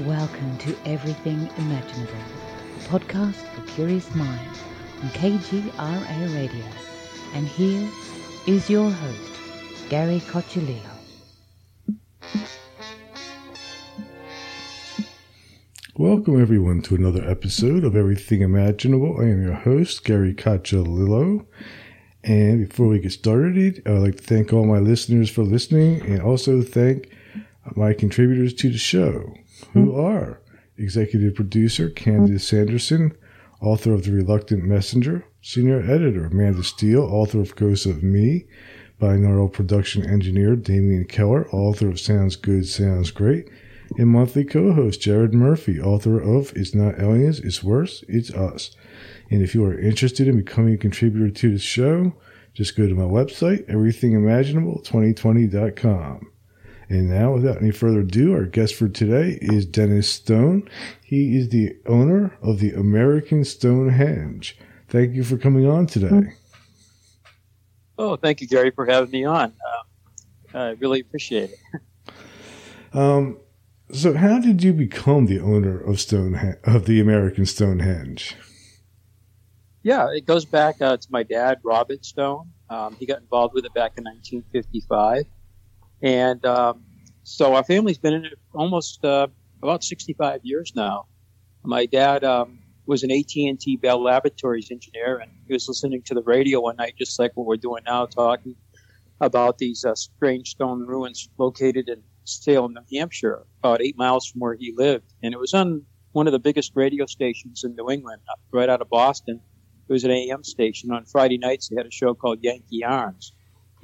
Welcome to Everything Imaginable, a podcast for curious minds on KGRA Radio. And here is your host, Gary Cochilillo. Welcome, everyone, to another episode of Everything Imaginable. I am your host, Gary Cochilillo. And before we get started, I would like to thank all my listeners for listening and also thank my contributors to the show, who hmm. are executive producer Candace hmm. Sanderson, author of The Reluctant Messenger, senior editor Amanda Steele, author of Ghost of Me, binaural production engineer Damian Keller, author of Sounds Good, Sounds Great, and monthly co-host Jared Murphy, author of It's Not Aliens, It's Worse, It's Us. And if you are interested in becoming a contributor to the show, just go to my website, everythingimaginable2020.com. And now, without any further ado, our guest for today is Dennis Stone. He is the owner of the American Stonehenge. Thank you for coming on today. Oh, thank you, Gary, for having me on. Uh, I really appreciate it. Um, so, how did you become the owner of Stone of the American Stonehenge? Yeah, it goes back uh, to my dad, Robert Stone. Um, he got involved with it back in 1955, and um, so our family's been in it almost uh, about 65 years now. My dad um, was an AT&T Bell Laboratories engineer, and he was listening to the radio one night, just like what we're doing now, talking about these uh, strange stone ruins located in Salem, New Hampshire, about eight miles from where he lived. And it was on one of the biggest radio stations in New England, right out of Boston. It was an AM station. On Friday nights, they had a show called Yankee Yarns.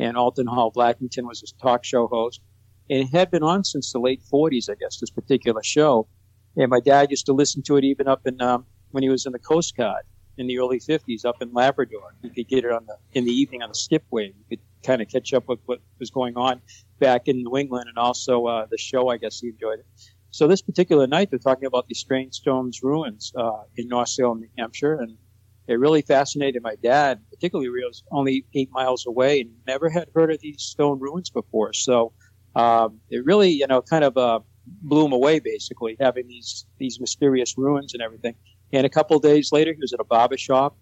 And Alton Hall Blackington was his talk show host. And it had been on since the late 40s, I guess, this particular show. And my dad used to listen to it even up in, um, when he was in the Coast Guard in the early 50s up in Labrador. You could get it on the, in the evening on the skipway. You could kind of catch up with what was going on back in New England and also uh, the show, I guess he enjoyed it. So this particular night, they're talking about these strange stones ruins uh, in North Salem, New Hampshire, and it really fascinated my dad, particularly he was only eight miles away and never had heard of these stone ruins before. So um, it really, you know, kind of uh, blew him away, basically, having these these mysterious ruins and everything. And a couple days later, he was at a barber shop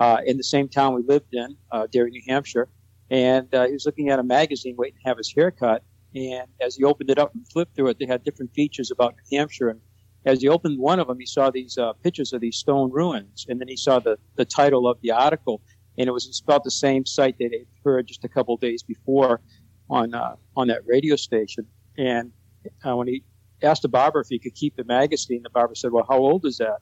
uh, in the same town we lived in, uh, Derry, New Hampshire, and uh, he was looking at a magazine waiting to have his hair cut. And as he opened it up and flipped through it, they had different features about New Hampshire. And as he opened one of them, he saw these uh, pictures of these stone ruins, and then he saw the, the title of the article, and it was about the same site that he'd heard just a couple days before on uh, on that radio station. And uh, when he asked the barber if he could keep the magazine, the barber said, "Well, how old is that?"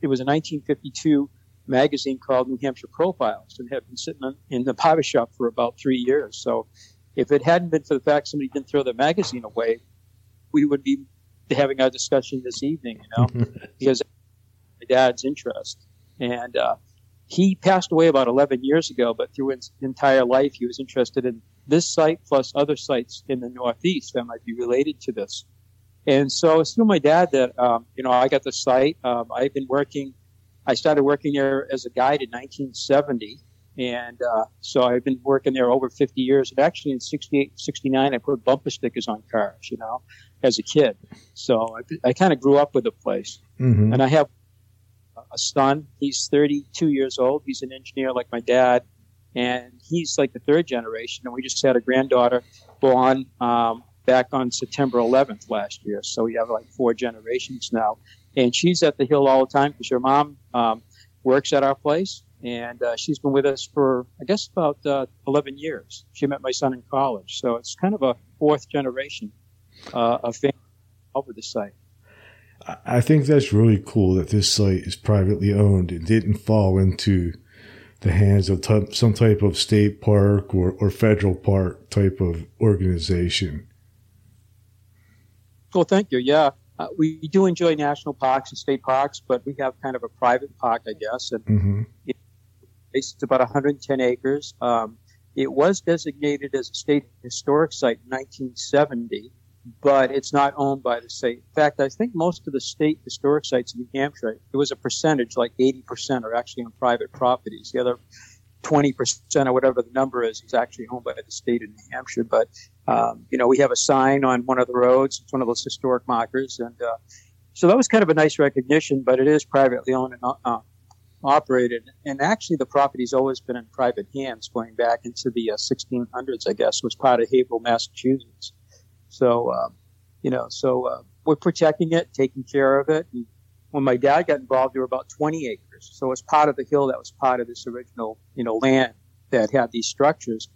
It was a 1952 magazine called New Hampshire Profiles, and had been sitting in the barber shop for about three years. So, if it hadn't been for the fact somebody didn't throw the magazine away, we would be having our discussion this evening, you know, because my dad's interest. And uh, he passed away about 11 years ago, but through his entire life, he was interested in this site plus other sites in the Northeast that might be related to this. And so it's through my dad that, um, you know, I got the site. Um, I've been working, I started working there as a guide in 1970. And uh, so I've been working there over 50 years. And actually in 68, 69, I put bumper stickers on cars, you know, as a kid. So I, I kind of grew up with the place. Mm-hmm. And I have a son. He's 32 years old. He's an engineer like my dad. And he's like the third generation. And we just had a granddaughter born um, back on September 11th last year. So we have like four generations now. And she's at the Hill all the time because her mom um, works at our place. And uh, she's been with us for, I guess, about uh, 11 years. She met my son in college. So it's kind of a fourth generation uh, of family over the site. I think that's really cool that this site is privately owned and didn't fall into the hands of t- some type of state park or, or federal park type of organization. Well, thank you. Yeah, uh, we do enjoy national parks and state parks, but we have kind of a private park, I guess, and Mm-hmm. It's about 110 acres. Um, it was designated as a state historic site in 1970, but it's not owned by the state. In fact, I think most of the state historic sites in New Hampshire, it was a percentage, like 80% are actually on private properties. The other 20% or whatever the number is is actually owned by the state of New Hampshire. But, um, you know, we have a sign on one of the roads. It's one of those historic markers. And uh, so that was kind of a nice recognition, but it is privately owned and uh, operated. And actually, the property's always been in private hands going back into the uh, 1600s, I guess, was part of Haverhill, Massachusetts. So, uh, you know, so uh, we're protecting it, taking care of it. And when my dad got involved, there were about 20 acres. So it's part of the hill that was part of this original, you know, land that had these structures.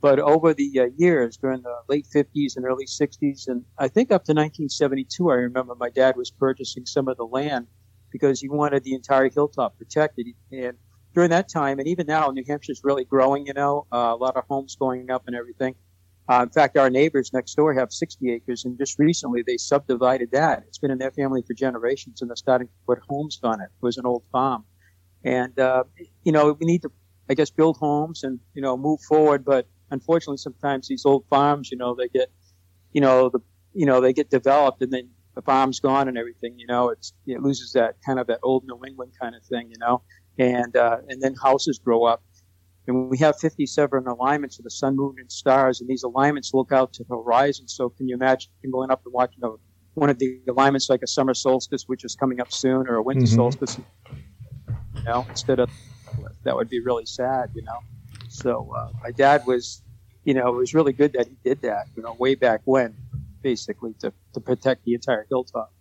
But over the uh, years, during the late 50s and early 60s, and I think up to 1972, I remember my dad was purchasing some of the land because he wanted the entire hilltop protected. And during that time, and even now, New Hampshire's really growing, you know, uh, a lot of homes going up and everything. Uh, in fact, our neighbors next door have 60 acres, and just recently they subdivided that. It's been in their family for generations, and they're starting to put homes on it. It was an old farm. And, uh, you know, we need to, I guess, build homes and, you know, move forward. But unfortunately, sometimes these old farms, you know, they get, you know, the, you know, they get developed and then the farm's gone and everything, you know, it's, it loses that kind of that old New England kind of thing, you know, and, uh, and then houses grow up and we have 57 alignments of the sun, moon, and stars, and these alignments look out to the horizon. So can you imagine going up and watching a, one of the alignments like a summer solstice, which is coming up soon, or a winter mm-hmm. solstice? You know, instead of that would be really sad. You know, so uh, my dad was, you know, it was really good that he did that. You know, way back when, basically to to protect the entire hilltop.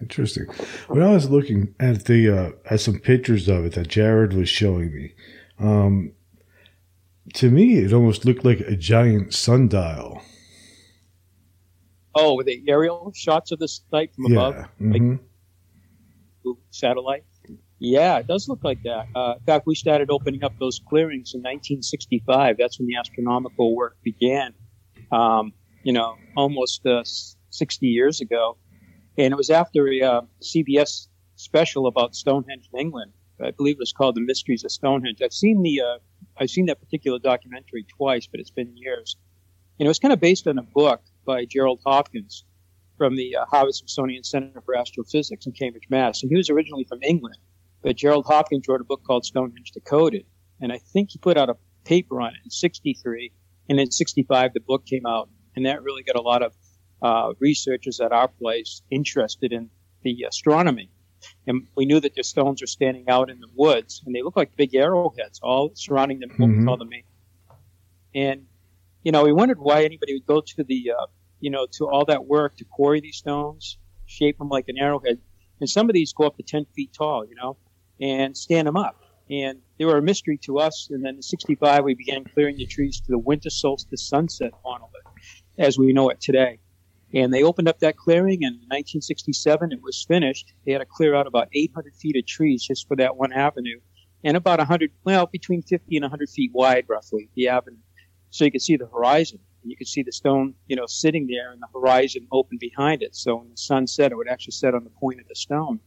Interesting. When I was looking at the uh, at some pictures of it that Jared was showing me, um, to me, it almost looked like a giant sundial. Oh, the aerial shots of the site from yeah. above, mm-hmm. like satellite. Yeah, it does look like that. Uh, in fact, we started opening up those clearings in 1965. That's when the astronomical work began. Um, you know, almost uh, 60 years ago, and it was after a uh, CBS special about Stonehenge in England I believe it was called The Mysteries of Stonehenge. I've seen the uh, I've seen that particular documentary twice, but it's been years. And it was kind of based on a book by Gerald Hawkins from the uh, Harvard Smithsonian Center for Astrophysics in Cambridge, Mass. And he was originally from England, but Gerald Hawkins wrote a book called Stonehenge Decoded, and I think he put out a paper on it in '63, and in '65 the book came out, and that really got a lot of uh, researchers at our place interested in the astronomy and we knew that the stones were standing out in the woods, and they look like big arrowheads, all surrounding them. What mm-hmm. we call the main. And you know, we wondered why anybody would go to the, uh, you know, to all that work to quarry these stones, shape them like an arrowhead, and some of these go up to ten feet tall, you know, and stand them up. And they were a mystery to us. And then in '65, we began clearing the trees to the winter solstice sunset monolith, as we know it today. And they opened up that clearing, in 1967 it was finished. They had to clear out about 800 feet of trees just for that one avenue, and about 100, well, between 50 and 100 feet wide, roughly, the avenue. So you could see the horizon. And you could see the stone, you know, sitting there, and the horizon open behind it. So when the sun set, it would actually set on the point of the stone.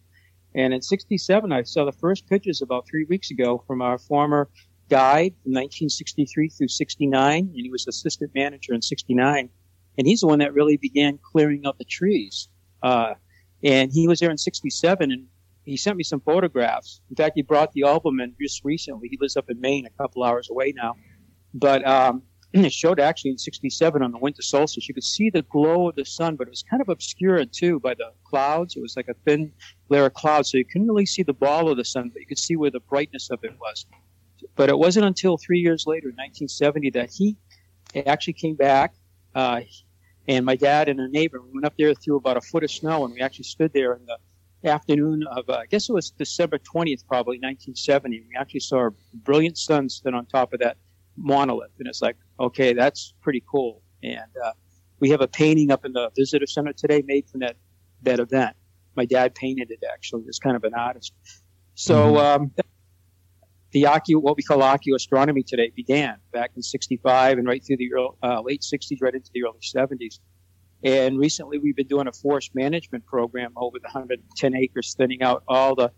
And in 67, I saw the first pictures about three weeks ago from our former guide from 1963 through 69, and he was assistant manager in 69 and he's the one that really began clearing up the trees. Uh, and he was there in '67, and he sent me some photographs. In fact, he brought the album in just recently. He lives up in Maine, a couple hours away now. But um, it showed actually in '67 on the winter solstice. You could see the glow of the sun, but it was kind of obscured too by the clouds. It was like a thin layer of clouds, so you couldn't really see the ball of the sun, but you could see where the brightness of it was. But it wasn't until three years later, in 1970, that he actually came back. Uh, and my dad and a neighbor, we went up there through about a foot of snow, and we actually stood there in the afternoon of, uh, I guess it was December 20th, probably 1970. We actually saw a brilliant sun sit on top of that monolith, and it's like, okay, that's pretty cool. And uh, we have a painting up in the visitor center today made from that that event. My dad painted it actually. He's kind of an artist. So mm-hmm. um, the what we call archaeoastronomy today began back in 65 and right through the early, uh, late 60s, right into the early 70s. And recently we've been doing a forest management program over the 110 acres, thinning out all the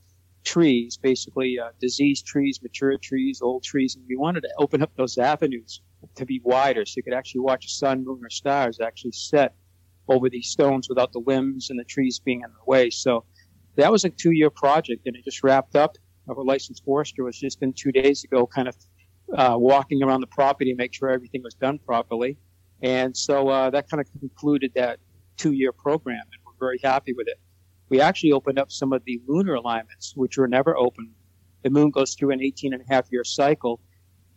trees, basically uh, diseased trees, mature trees, old trees. And we wanted to open up those avenues to be wider so you could actually watch a sun, moon, or stars actually set over these stones without the limbs and the trees being in the way. So that was a two year project and it just wrapped up a licensed forester was just in two days ago kind of uh, walking around the property to make sure everything was done properly. And so uh, that kind of concluded that two year program, and we're very happy with it. We actually opened up some of the lunar alignments, which were never open. The moon goes through an 18 and a half year cycle,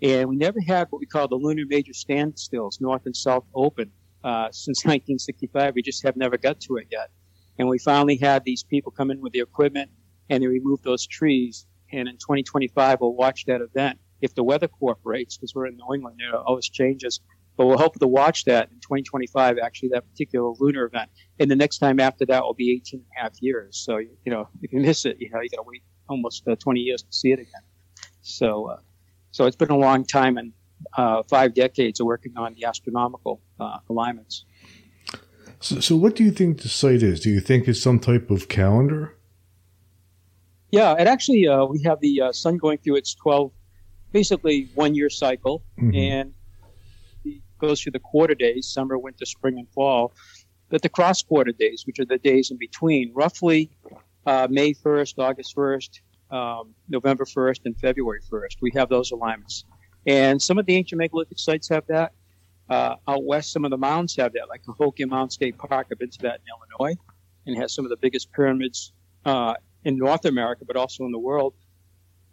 and we never had what we call the lunar major standstills, north and south open, uh, since 1965. We just have never got to it yet. And we finally had these people come in with the equipment and they removed those trees. And in 2025, we'll watch that event if the weather cooperates, because we're in New England, there always changes. But we'll hope to watch that in 2025, actually, that particular lunar event. And the next time after that will be 18 and a half years. So, you know, if you miss it, you know, you got to wait almost uh, 20 years to see it again. So, uh, so it's been a long time and uh, five decades of working on the astronomical uh, alignments. So, so, what do you think the site is? Do you think it's some type of calendar? Yeah, it actually, uh, we have the uh, sun going through its 12 basically one year cycle mm-hmm. and it goes through the quarter days summer winter spring and fall but the cross quarter days which are the days in between roughly uh, may 1st august 1st um, november 1st and february 1st we have those alignments and some of the ancient megalithic sites have that uh, out west some of the mounds have that like cahokia mound state park i've been to that in illinois and has some of the biggest pyramids uh, in north america but also in the world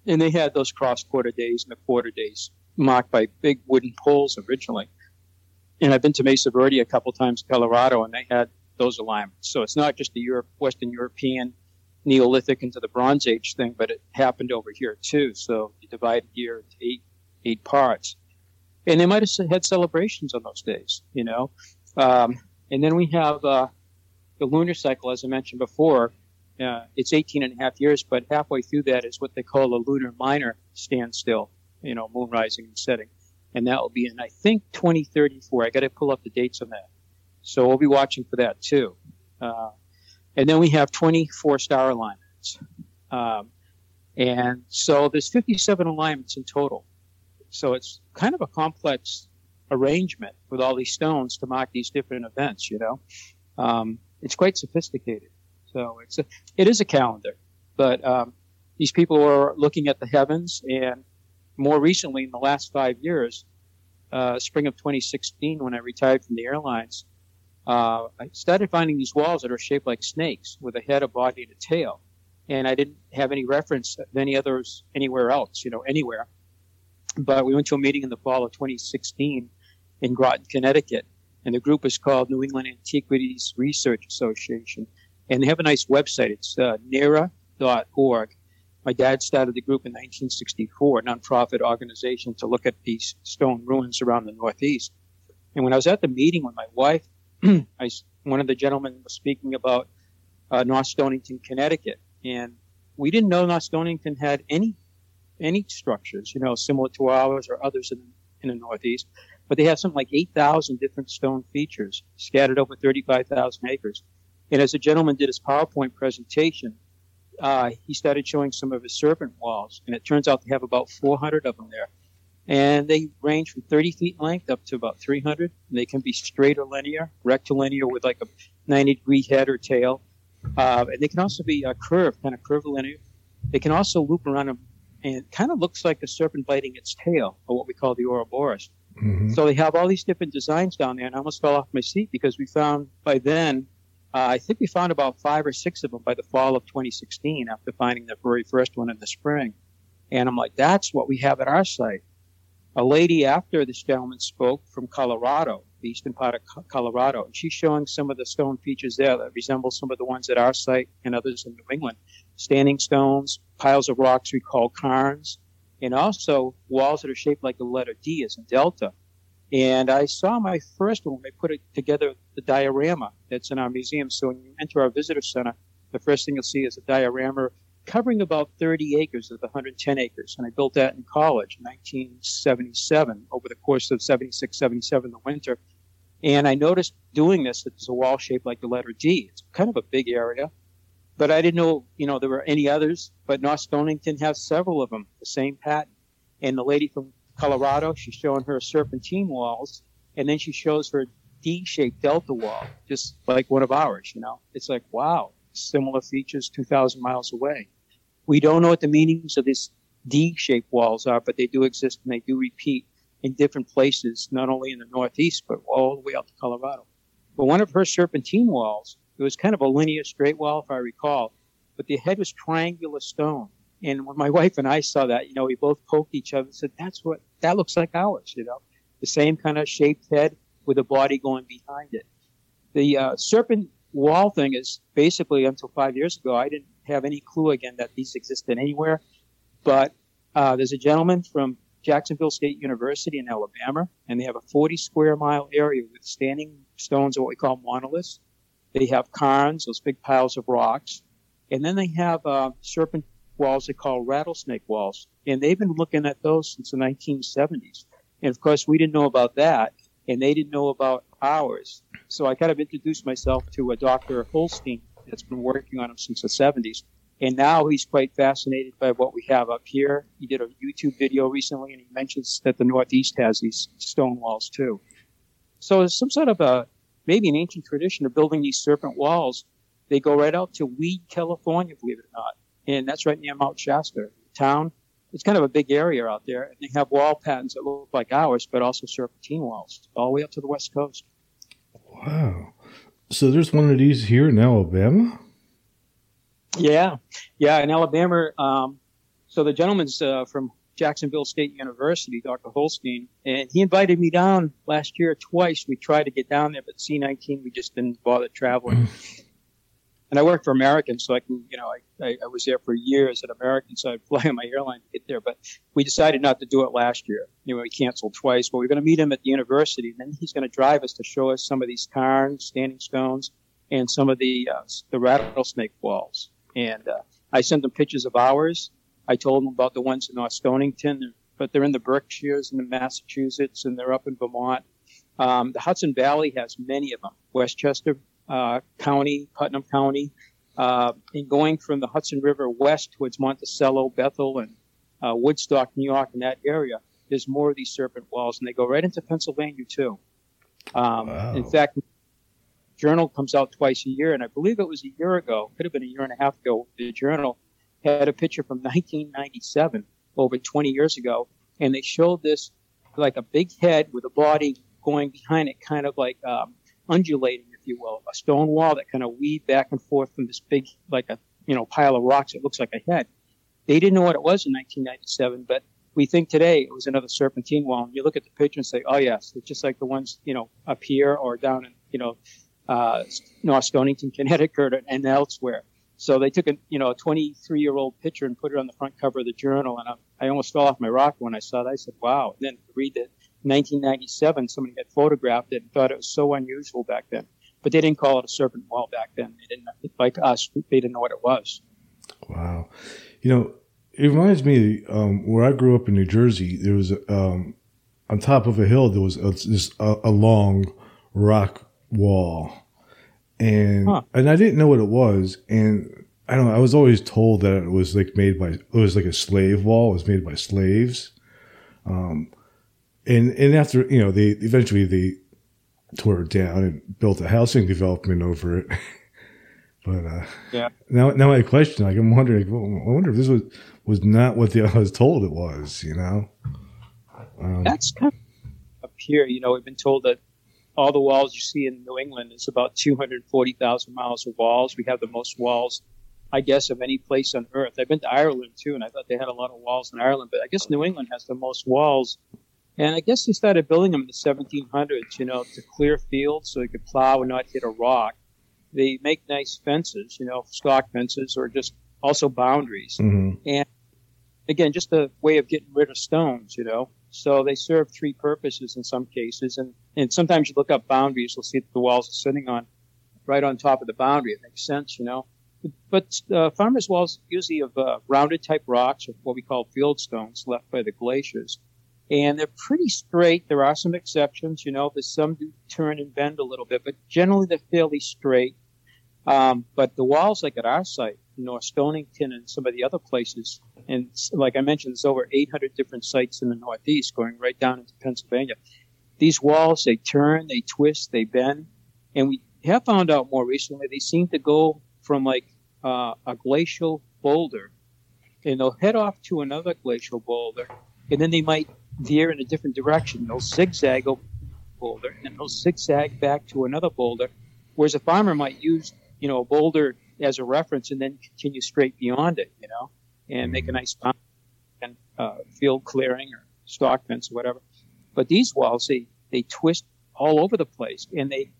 and they had those cross quarter days and the quarter days marked by big wooden poles originally. And I've been to Mesa Verde a couple times, in Colorado, and they had those alignments. So it's not just the Europe, Western European Neolithic into the Bronze Age thing, but it happened over here too. So you divide the year into eight eight parts, and they might have had celebrations on those days, you know. Um, and then we have uh, the lunar cycle, as I mentioned before, uh, it's 18 and a half years, but halfway through that is what they call a lunar minor standstill, you know, moon rising and setting. And that will be in, I think, 2034. I got to pull up the dates on that. So we'll be watching for that too. Uh, and then we have 24 star alignments. Um, and so there's 57 alignments in total. So it's kind of a complex arrangement with all these stones to mark these different events, you know. Um, it's quite sophisticated. So it's a, it is a calendar, but um, these people are looking at the heavens, and more recently, in the last five years, uh, spring of 2016, when I retired from the airlines, uh, I started finding these walls that are shaped like snakes with a head, a body, and a tail. And I didn't have any reference of any others anywhere else, you know, anywhere. But we went to a meeting in the fall of 2016 in Groton, Connecticut, and the group is called New England Antiquities Research Association and they have a nice website. It's uh, NERA.org. My dad started the group in 1964, a nonprofit organization to look at these stone ruins around the Northeast. And when I was at the meeting with my wife, I, one of the gentlemen was speaking about uh, North Stonington, Connecticut, and we didn't know North Stonington had any any structures, you know, similar to ours or others in, in the Northeast. But they have something like 8,000 different stone features scattered over 35,000 acres. And as the gentleman did his PowerPoint presentation, uh, he started showing some of his serpent walls, and it turns out they have about 400 of them there. And they range from 30 feet in length up to about 300. And they can be straight or linear, rectilinear with like a 90 degree head or tail. Uh, and they can also be uh, curved, kind of curvilinear. They can also loop around them, and it kind of looks like a serpent biting its tail, or what we call the Ouroboros. Mm-hmm. So they have all these different designs down there, and I almost fell off my seat because we found by then uh, I think we found about five or six of them by the fall of 2016 after finding the very first one in the spring. And I'm like, that's what we have at our site. A lady after this gentleman spoke from Colorado, the eastern part of Colorado, and she's showing some of the stone features there that resemble some of the ones at our site and others in New England. Standing stones, piles of rocks we call cairns, and also walls that are shaped like the letter D as in Delta. And I saw my first one when they put it together, the diorama that's in our museum. So when you enter our visitor center, the first thing you'll see is a diorama covering about 30 acres of the 110 acres. And I built that in college in 1977 over the course of 76, 77, the winter. And I noticed doing this that there's a wall shaped like the letter D. It's kind of a big area. But I didn't know, you know, there were any others. But North Stonington has several of them, the same pattern. And the lady from Colorado. She's showing her serpentine walls, and then she shows her D-shaped delta wall, just like one of ours. You know, it's like wow, similar features, 2,000 miles away. We don't know what the meanings of these D-shaped walls are, but they do exist and they do repeat in different places, not only in the Northeast, but all the way up to Colorado. But one of her serpentine walls, it was kind of a linear straight wall, if I recall, but the head was triangular stone. And when my wife and I saw that, you know, we both poked each other and said, that's what, that looks like ours, you know, the same kind of shaped head with a body going behind it. The uh, serpent wall thing is basically until five years ago, I didn't have any clue again that these existed anywhere. But uh, there's a gentleman from Jacksonville State University in Alabama, and they have a 40 square mile area with standing stones, or what we call monoliths. They have cairns, those big piles of rocks, and then they have uh, serpent walls they call rattlesnake walls, and they've been looking at those since the 1970s. And of course, we didn't know about that, and they didn't know about ours. So I kind of introduced myself to a Dr. Holstein that's been working on them since the 70s. And now he's quite fascinated by what we have up here. He did a YouTube video recently and he mentions that the Northeast has these stone walls too. So it's some sort of a, maybe an ancient tradition of building these serpent walls. They go right out to Weed, California, believe it or not. And that's right near Mount Shasta town. It's kind of a big area out there. And they have wall patterns that look like ours, but also serpentine walls all the way up to the west coast. Wow. So there's one of these here in Alabama? Yeah, yeah, in Alabama. Um, so the gentleman's uh, from Jacksonville State University, Dr. Holstein, and he invited me down last year twice. We tried to get down there, but C-19 we just didn't bother traveling. And I work for American, so I can, you know, I, I, I, was there for years at American, so I'd fly on my airline to get there. But we decided not to do it last year. Know, we canceled twice. But we are going to meet him at the university, and then he's going to drive us to show us some of these cairns, standing stones, and some of the uh, the rattlesnake walls. And uh, I sent them pictures of ours. I told them about the ones in North Stonington, but they're in the Berkshires and the Massachusetts, and they're up in Vermont. Um, the Hudson Valley has many of them. Westchester uh, County, Putnam County, uh, and going from the Hudson River west towards Monticello, Bethel, and uh, Woodstock, New York, in that area, there's more of these serpent walls, and they go right into Pennsylvania too. Um, wow. In fact, journal comes out twice a year, and I believe it was a year ago, could have been a year and a half ago. The journal had a picture from 1997, over 20 years ago, and they showed this like a big head with a body going behind it, kind of like um, undulating, if you will, a stone wall that kind of weaved back and forth from this big, like a you know pile of rocks. It looks like a head. They didn't know what it was in 1997, but we think today it was another serpentine wall. And you look at the picture and say, oh yes, it's just like the ones you know up here or down in you know uh, North Stonington, Connecticut, and elsewhere. So they took a you know a 23 year old picture and put it on the front cover of the journal, and I, I almost fell off my rock when I saw that. I said, "Wow!" And then read that 1997, somebody had photographed it and thought it was so unusual back then. But they didn't call it a serpent wall back then. They didn't like us. They didn't know what it was. Wow, you know, it reminds me um, where I grew up in New Jersey. There was um, on top of a hill there was a, this a, a long rock wall, and huh. and I didn't know what it was, and I don't know. I was always told that it was like made by it was like a slave wall. It was made by slaves, um, and and after you know they eventually they tore it down and built a housing development over it. but uh, yeah, now now my question, like I'm wondering, I wonder if this was was not what the, I was told it was. You know, um, that's kind of up here. You know, we've been told that all the walls you see in New England is about 240,000 miles of walls. We have the most walls, I guess, of any place on earth. I've been to Ireland too, and I thought they had a lot of walls in Ireland, but I guess New England has the most walls. And I guess they started building them in the 1700s, you know, to clear fields so they could plow and not hit a rock. They make nice fences, you know, stock fences or just also boundaries. Mm-hmm. And again, just a way of getting rid of stones, you know. So they serve three purposes in some cases. And, and sometimes you look up boundaries, you'll see that the walls are sitting on right on top of the boundary. It makes sense, you know. But uh, farmers' walls usually have uh, rounded type rocks, or what we call field stones, left by the glaciers. And they're pretty straight. There are some exceptions, you know. There's some do turn and bend a little bit, but generally they're fairly straight. Um, but the walls, like at our site, North Stonington and some of the other places. And like I mentioned, there's over 800 different sites in the Northeast going right down into Pennsylvania. These walls, they turn, they twist, they bend. And we have found out more recently, they seem to go from like uh, a glacial boulder and they'll head off to another glacial boulder, and then they might veer in a different direction. They'll zigzag over boulder, and they'll zigzag back to another boulder. Whereas a farmer might use, you know, a boulder as a reference and then continue straight beyond it, you know, and make a nice and uh, field clearing or stock fence or whatever. But these walls, they they twist all over the place, and they.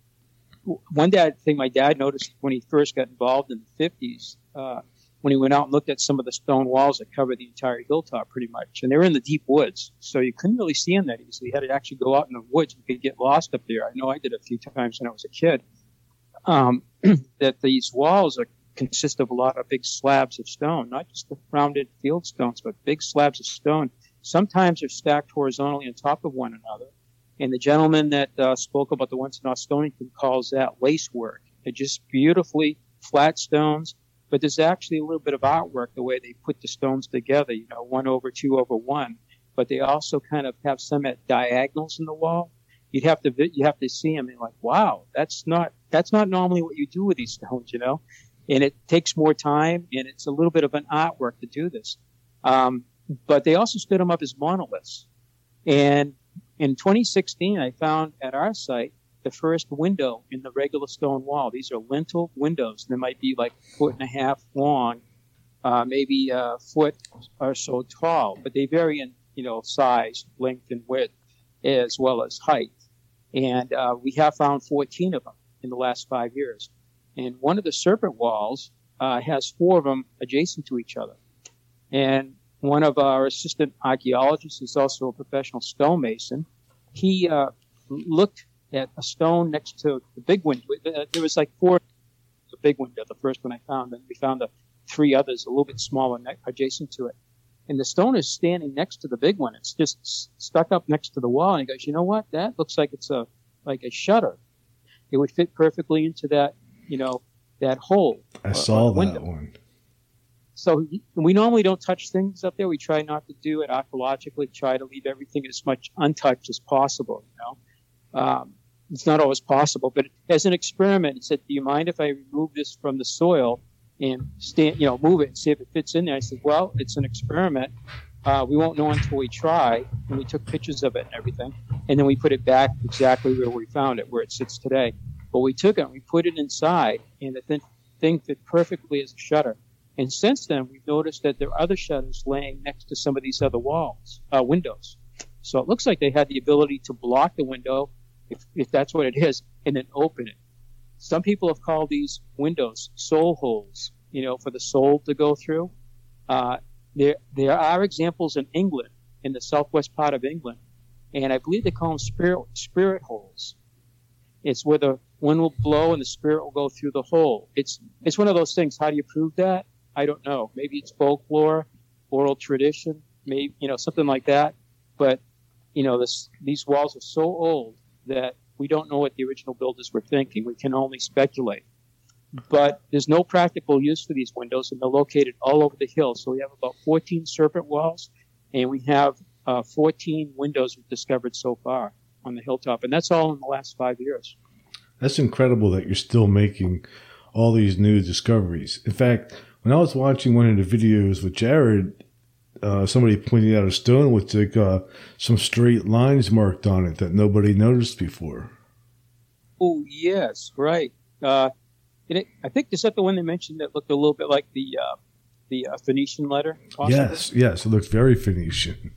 One dad thing my dad noticed when he first got involved in the 50s, uh, when he went out and looked at some of the stone walls that cover the entire hilltop pretty much. And they were in the deep woods, so you couldn't really see them that easily. You had to actually go out in the woods. You could get lost up there. I know I did a few times when I was a kid. Um, that these walls are, consist of a lot of big slabs of stone, not just the rounded field stones, but big slabs of stone. Sometimes they're stacked horizontally on top of one another. And the gentleman that uh, spoke about the ones in Stonington calls that lace work. They're just beautifully flat stones but there's actually a little bit of artwork the way they put the stones together, you know, one over two over one. But they also kind of have some at diagonals in the wall. You'd have to you have to see them and like, wow, that's not that's not normally what you do with these stones, you know. And it takes more time, and it's a little bit of an artwork to do this. Um, but they also stood them up as monoliths. And in 2016, I found at our site the first window in the regular stone wall. These are lintel windows. They might be like a foot and a half long, uh, maybe a foot or so tall, but they vary in you know size, length, and width, as well as height. And uh, we have found 14 of them in the last five years. And one of the serpent walls uh, has four of them adjacent to each other. And one of our assistant archaeologists is also a professional stonemason. He uh, looked at a stone next to the big window. Uh, there was like four, the big window, the first one I found, and we found the three others a little bit smaller adjacent to it. And the stone is standing next to the big one. It's just stuck up next to the wall. And he goes, you know what? That looks like it's a like a shutter. It would fit perfectly into that, you know, that hole. I uh, saw that one. So we normally don't touch things up there. We try not to do it archaeologically. Try to leave everything as much untouched as possible. You know, um, it's not always possible, but as an experiment, he said, "Do you mind if I remove this from the soil and stand, you know, move it and see if it fits in there?" I said, "Well, it's an experiment. Uh, we won't know until we try." And we took pictures of it and everything, and then we put it back exactly where we found it, where it sits today. But we took it, and we put it inside, and the th- thing fit perfectly as a shutter. And since then, we've noticed that there are other shutters laying next to some of these other walls, uh, windows. So it looks like they had the ability to block the window if, if that's what it is, and then open it. Some people have called these windows soul holes, you know, for the soul to go through. Uh, there, there are examples in England, in the southwest part of England, and I believe they call them spirit, spirit holes. It's where the wind will blow and the spirit will go through the hole. It's, it's one of those things. How do you prove that? I don't know. Maybe it's folklore, oral tradition, maybe, you know, something like that. But, you know, this, these walls are so old that we don't know what the original builders were thinking. We can only speculate. But there's no practical use for these windows, and they're located all over the hill. So we have about 14 serpent walls, and we have uh, 14 windows we've discovered so far on the hilltop, and that's all in the last five years. That's incredible that you're still making all these new discoveries. In fact, when I was watching one of the videos with Jared, uh, somebody pointed out a stone with like uh, some straight lines marked on it that nobody noticed before. Oh yes, right. Uh, it, I think is that the one they mentioned that looked a little bit like the uh, the uh, Phoenician letter. Possibly? Yes, yes, it looked very Phoenician.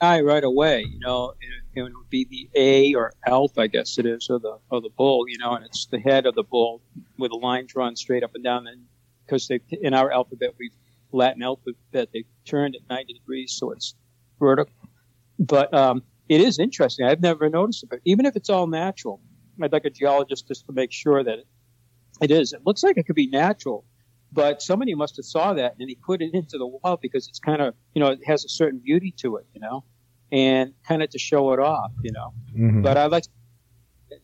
I right away, you know, it, it, would be the A or Alpha, I guess it is, or the or the bull, you know, and it's the head of the bull with a line drawn straight up and down. And because in our alphabet we've Latin alphabet. That they turned at 90 degrees, so it's vertical. But um, it is interesting. I've never noticed it, but even if it's all natural, I'd like a geologist just to make sure that it, it is. It looks like it could be natural, but somebody must have saw that and he put it into the wall because it's kind of, you know, it has a certain beauty to it, you know, and kind of to show it off, you know. Mm-hmm. But I like to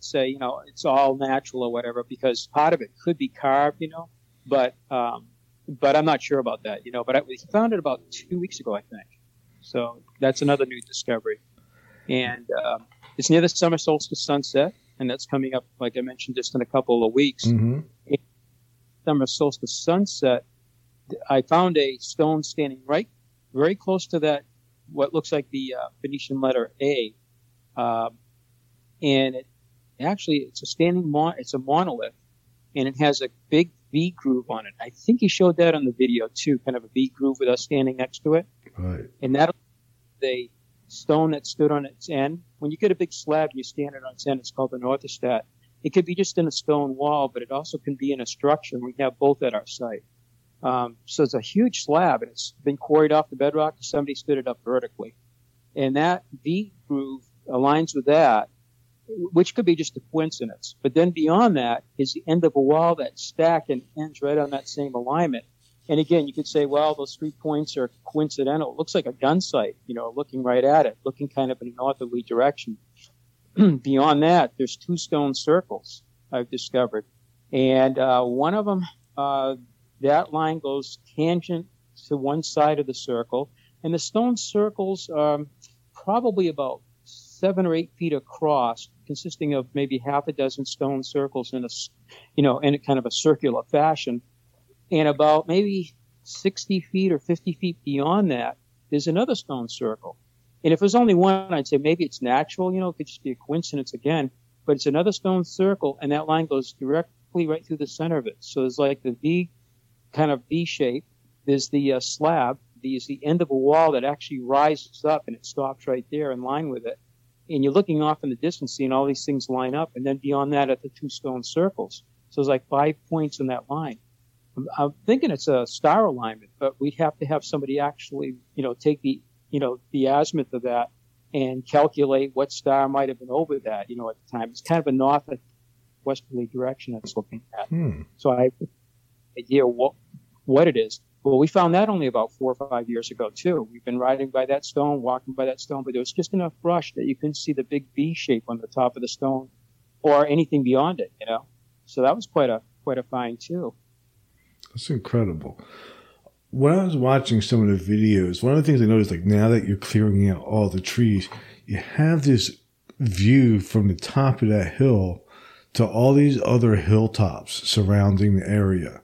say, you know, it's all natural or whatever because part of it could be carved, you know, but um, but I'm not sure about that, you know. But I, we found it about two weeks ago, I think. So that's another new discovery, and um, it's near the summer solstice sunset, and that's coming up, like I mentioned, just in a couple of weeks. Mm-hmm. Summer solstice sunset, I found a stone standing right, very close to that, what looks like the uh, Phoenician letter A, um, and it actually it's a standing mon- it's a monolith, and it has a big V groove on it. I think he showed that on the video too, kind of a V groove with us standing next to it. Right. And that the stone that stood on its end. When you get a big slab and you stand it on its end, it's called an orthostat. It could be just in a stone wall, but it also can be in a structure. We have both at our site. Um, so it's a huge slab, and it's been quarried off the bedrock. Somebody stood it up vertically, and that V groove aligns with that, which could be just a coincidence. But then beyond that is the end of a wall that's stacked and ends right on that same alignment. And again, you could say, well, those three points are coincidental. It looks like a gun sight, you know, looking right at it, looking kind of in a northerly direction. Beyond that, there's two stone circles I've discovered. And uh, one of them, uh, that line goes tangent to one side of the circle. And the stone circles are probably about seven or eight feet across, consisting of maybe half a dozen stone circles in a, you know, in a kind of a circular fashion and about maybe 60 feet or 50 feet beyond that, there's another stone circle. And if there's only one, I'd say maybe it's natural, you know, it could just be a coincidence again, but it's another stone circle and that line goes directly right through the center of it. So there's like the V kind of V shape. There's the uh, slab. There's the end of a wall that actually rises up and it stops right there in line with it. And you're looking off in the distance, seeing all these things line up. And then beyond that at the two stone circles. So it's like five points in that line. I'm thinking it's a star alignment, but we have to have somebody actually, you know, take the, you know, the azimuth of that and calculate what star might have been over that, you know, at the time. It's kind of a north westerly direction it's looking at. Hmm. So I have an idea what, what it is. Well, we found that only about four or five years ago too. We've been riding by that stone, walking by that stone, but there was just enough brush that you couldn't see the big V shape on the top of the stone or anything beyond it, you know. So that was quite a quite a find too. That's incredible. When I was watching some of the videos, one of the things I noticed, like now that you're clearing out all the trees, you have this view from the top of that hill to all these other hilltops surrounding the area.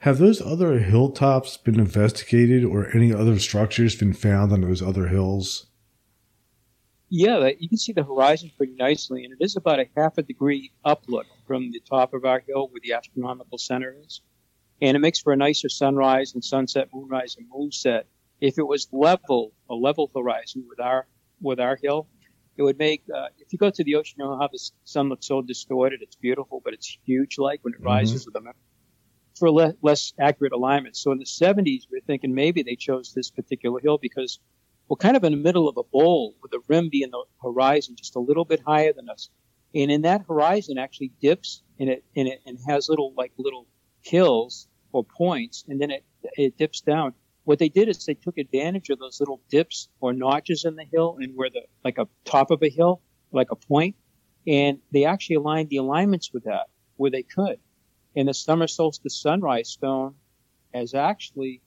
Have those other hilltops been investigated or any other structures been found on those other hills? Yeah, you can see the horizon pretty nicely, and it is about a half a degree uplook from the top of our hill where the astronomical center is and it makes for a nicer sunrise and sunset, moonrise and moonset. If it was level, a level horizon with our with our hill, it would make. Uh, if you go to the ocean, you know how the sun looks so distorted. It's beautiful, but it's huge, like when it mm-hmm. rises with the for le- less accurate alignment. So in the 70s, we are thinking maybe they chose this particular hill because we're kind of in the middle of a bowl with the rim being the horizon just a little bit higher than us. And in that horizon actually dips and it, and it and has little like little hills or points, and then it, it dips down. What they did is they took advantage of those little dips or notches in the hill and where the, like a top of a hill, like a point, and they actually aligned the alignments with that where they could. And the summer solstice sunrise stone is actually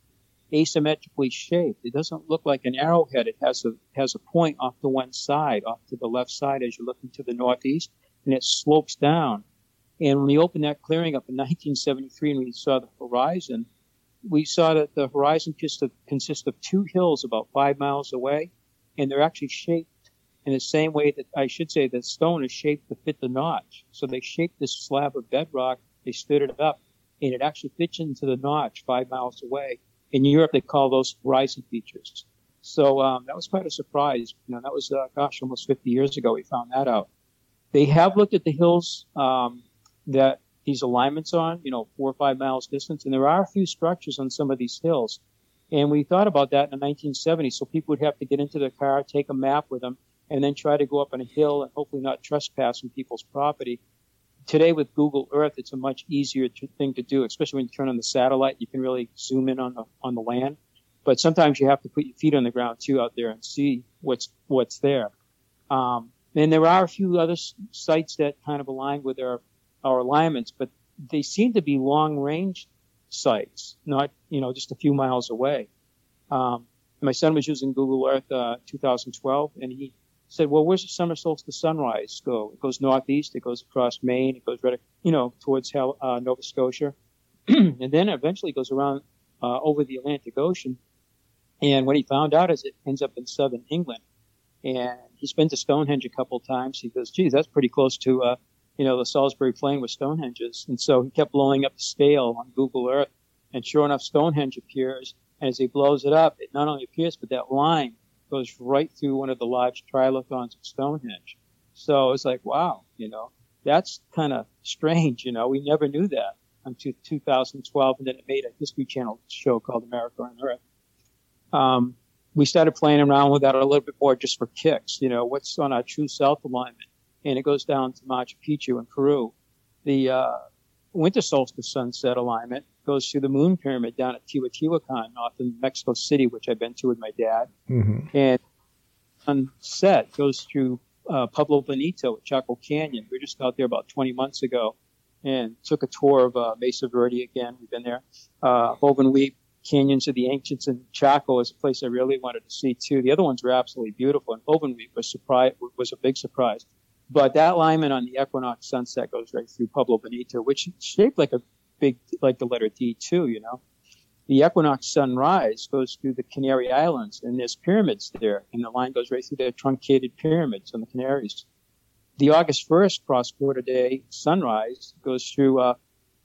asymmetrically shaped. It doesn't look like an arrowhead. It has a has a point off to one side, off to the left side as you're looking to the northeast, and it slopes down. And when we opened that clearing up in 1973 and we saw the horizon, we saw that the horizon just consists of two hills about five miles away, and they're actually shaped in the same way that I should say that stone is shaped to fit the notch. So they shaped this slab of bedrock, they stood it up, and it actually fits into the notch five miles away. In Europe, they call those horizon features. So um, that was quite a surprise. You know, that was, uh, gosh, almost 50 years ago we found that out. They have looked at the hills um, that these alignments on, you know, four or five miles distance. And there are a few structures on some of these hills. And we thought about that in the 1970s. So people would have to get into their car, take a map with them, and then try to go up on a hill and hopefully not trespass on people's property. Today with Google Earth, it's a much easier thing to do, especially when you turn on the satellite. You can really zoom in on the, on the land. But sometimes you have to put your feet on the ground too out there and see what's, what's there. Um, and there are a few other sites that kind of align with our our alignments, but they seem to be long range sites, not, you know, just a few miles away. Um, my son was using Google Earth, uh, 2012 and he said, well, where's the summer solstice sunrise go? It goes northeast, it goes across Maine, it goes right, you know, towards uh, Nova Scotia. and then eventually goes around uh, over the Atlantic Ocean. And what he found out is it ends up in southern England. And he's been to Stonehenge a couple times. He goes, geez, that's pretty close to, uh, you know, the Salisbury Plain with Stonehenge. And so he kept blowing up the scale on Google Earth. And sure enough, Stonehenge appears. And as he blows it up, it not only appears, but that line goes right through one of the large trilithons of Stonehenge. So it's like, wow, you know, that's kind of strange. You know, we never knew that until 2012, and then it made a History Channel show called America Unearthed. Um, we started playing around with that a little bit more just for kicks. You know, what's on our true south alignment, and it goes down to Machu Picchu in Peru. The uh, winter solstice sunset alignment goes through the moon pyramid down at Teotihuacan, off in Mexico City, which I've been to with my dad. Mm-hmm. And sunset goes through uh, Pueblo Bonito at Chaco Canyon. We were just out there about 20 months ago and took a tour of uh, Mesa Verde again. We've been there. Uh, Hovenweep, Canyons of the Ancients, and Chaco is a place I really wanted to see too. The other ones were absolutely beautiful, and Hovenweep was surprise was a big surprise. But that alignment on the equinox sunset goes right through Pueblo Bonito, which is shaped like a big, like the letter D too, you know the equinox sunrise goes through the Canary Islands, and there's pyramids there, and the line goes right through the truncated pyramids on the Canaries. The August 1st cross quarter day sunrise goes through uh,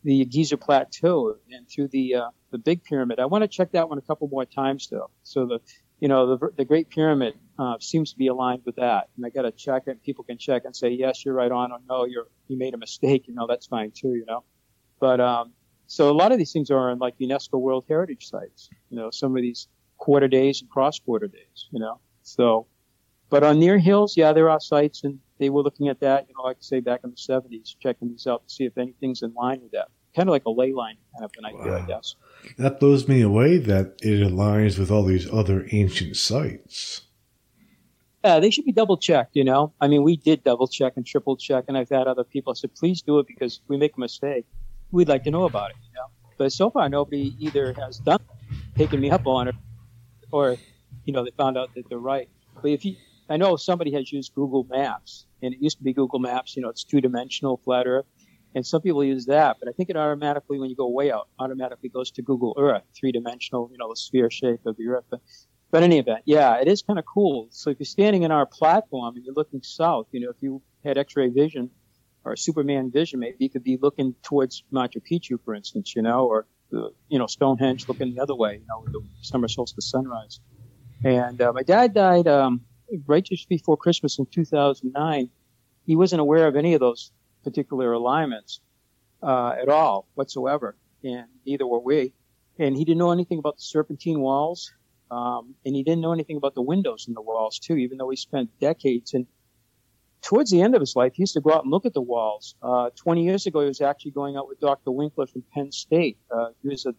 the Giza Plateau and through the uh, the Big Pyramid. I want to check that one a couple more times though. So the you know the the Great Pyramid uh, seems to be aligned with that, and I got to check it. People can check and say yes, you're right on, or no, you're you made a mistake. You know that's fine too. You know, but um, so a lot of these things are on like UNESCO World Heritage sites. You know, some of these quarter days and cross quarter days. You know, so but on near hills, yeah, there are sites, and they were looking at that. You know, like I say, back in the '70s, checking these out to see if anything's in line with that. Kind of like a ley line kind of an idea, wow. I guess. That blows me away that it aligns with all these other ancient sites. Yeah, they should be double checked, you know. I mean, we did double check and triple check, and I've had other people say, please do it because we make a mistake we'd like to know about it. You know? But so far, nobody either has done taken me up on it, or you know they found out that they're right. But if you, I know somebody has used Google Maps, and it used to be Google Maps. You know, it's two dimensional, flat Earth, and some people use that. But I think it automatically, when you go way out, automatically goes to Google Earth, three dimensional. You know, the sphere shape of the Earth. But, but in any event, yeah, it is kind of cool. So if you're standing in our platform and you're looking south, you know, if you had X-ray vision, or Superman vision, maybe you could be looking towards Machu Picchu, for instance, you know, or the, you know Stonehenge looking the other way, you know, with the summer solstice sunrise. And uh, my dad died um, right just before Christmas in 2009. He wasn't aware of any of those particular alignments uh, at all whatsoever, and neither were we. And he didn't know anything about the serpentine walls, um, and he didn't know anything about the windows in the walls too, even though he spent decades in towards the end of his life, he used to go out and look at the walls. Uh, 20 years ago, he was actually going out with Dr. Winkler from Penn State. Uh, he was a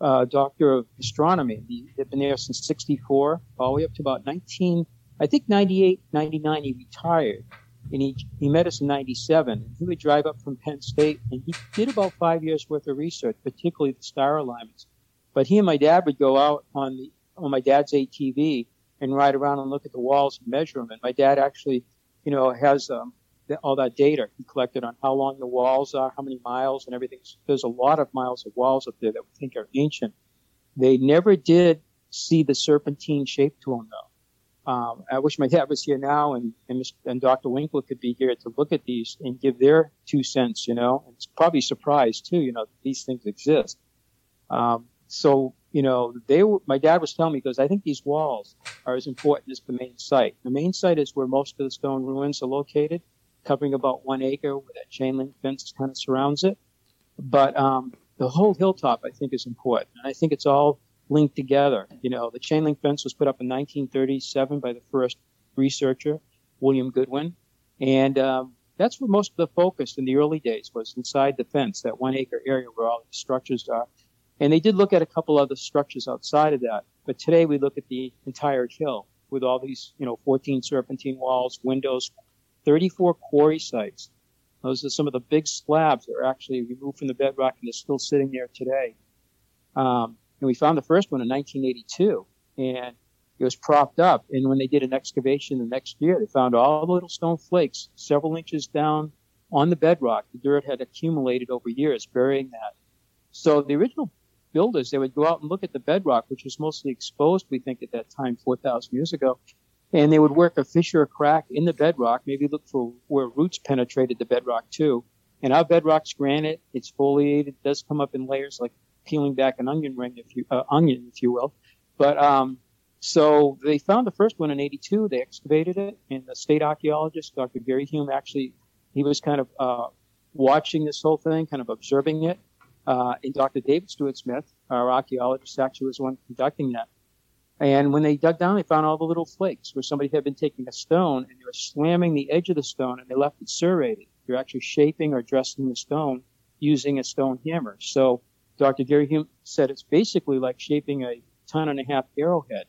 uh, doctor of astronomy. He had been there since 64, all the way up to about 19, I think 98, 99, he retired. And he, he met us in 97. He would drive up from Penn State and he did about five years worth of research, particularly the star alignments. But he and my dad would go out on the, on my dad's ATV and ride around and look at the walls and measure them. And my dad actually you know, has um, all that data he collected on how long the walls are, how many miles, and everything. There's a lot of miles of walls up there that we think are ancient. They never did see the serpentine shape to them, though. Um, I wish my dad was here now and, and, and, Dr. Winkler could be here to look at these and give their two cents, you know. It's probably surprised, too, you know, these things exist. Um, so you know, they were, my dad was telling me because I think these walls are as important as the main site. The main site is where most of the stone ruins are located, covering about one acre where that chain link fence kind of surrounds it. But um, the whole hilltop, I think, is important. And I think it's all linked together. You know, the chain link fence was put up in 1937 by the first researcher, William Goodwin. And um, that's where most of the focus in the early days was inside the fence, that one acre area where all these structures are. And they did look at a couple other structures outside of that. But today we look at the entire hill with all these, you know, 14 serpentine walls, windows, 34 quarry sites. Those are some of the big slabs that are actually removed from the bedrock and they're still sitting there today. Um, and we found the first one in 1982 and it was propped up. And when they did an excavation the next year, they found all the little stone flakes several inches down on the bedrock. The dirt had accumulated over years, burying that. So the original builders, they would go out and look at the bedrock, which was mostly exposed, we think, at that time, 4,000 years ago. And they would work a fissure crack in the bedrock, maybe look for where roots penetrated the bedrock too. And our bedrock's granite, it's foliated, does come up in layers like peeling back an onion ring, if you, uh, onion, if you will. But, um, so they found the first one in 82. They excavated it, and the state archaeologist, Dr. Gary Hume, actually, he was kind of uh, watching this whole thing, kind of observing it. Uh, and Dr. David Stewart Smith, our archaeologist, actually was the one conducting that. And when they dug down, they found all the little flakes where somebody had been taking a stone and they were slamming the edge of the stone and they left it serrated. They're actually shaping or dressing the stone using a stone hammer. So Dr. Gary Hume said it's basically like shaping a ton and a half arrowhead.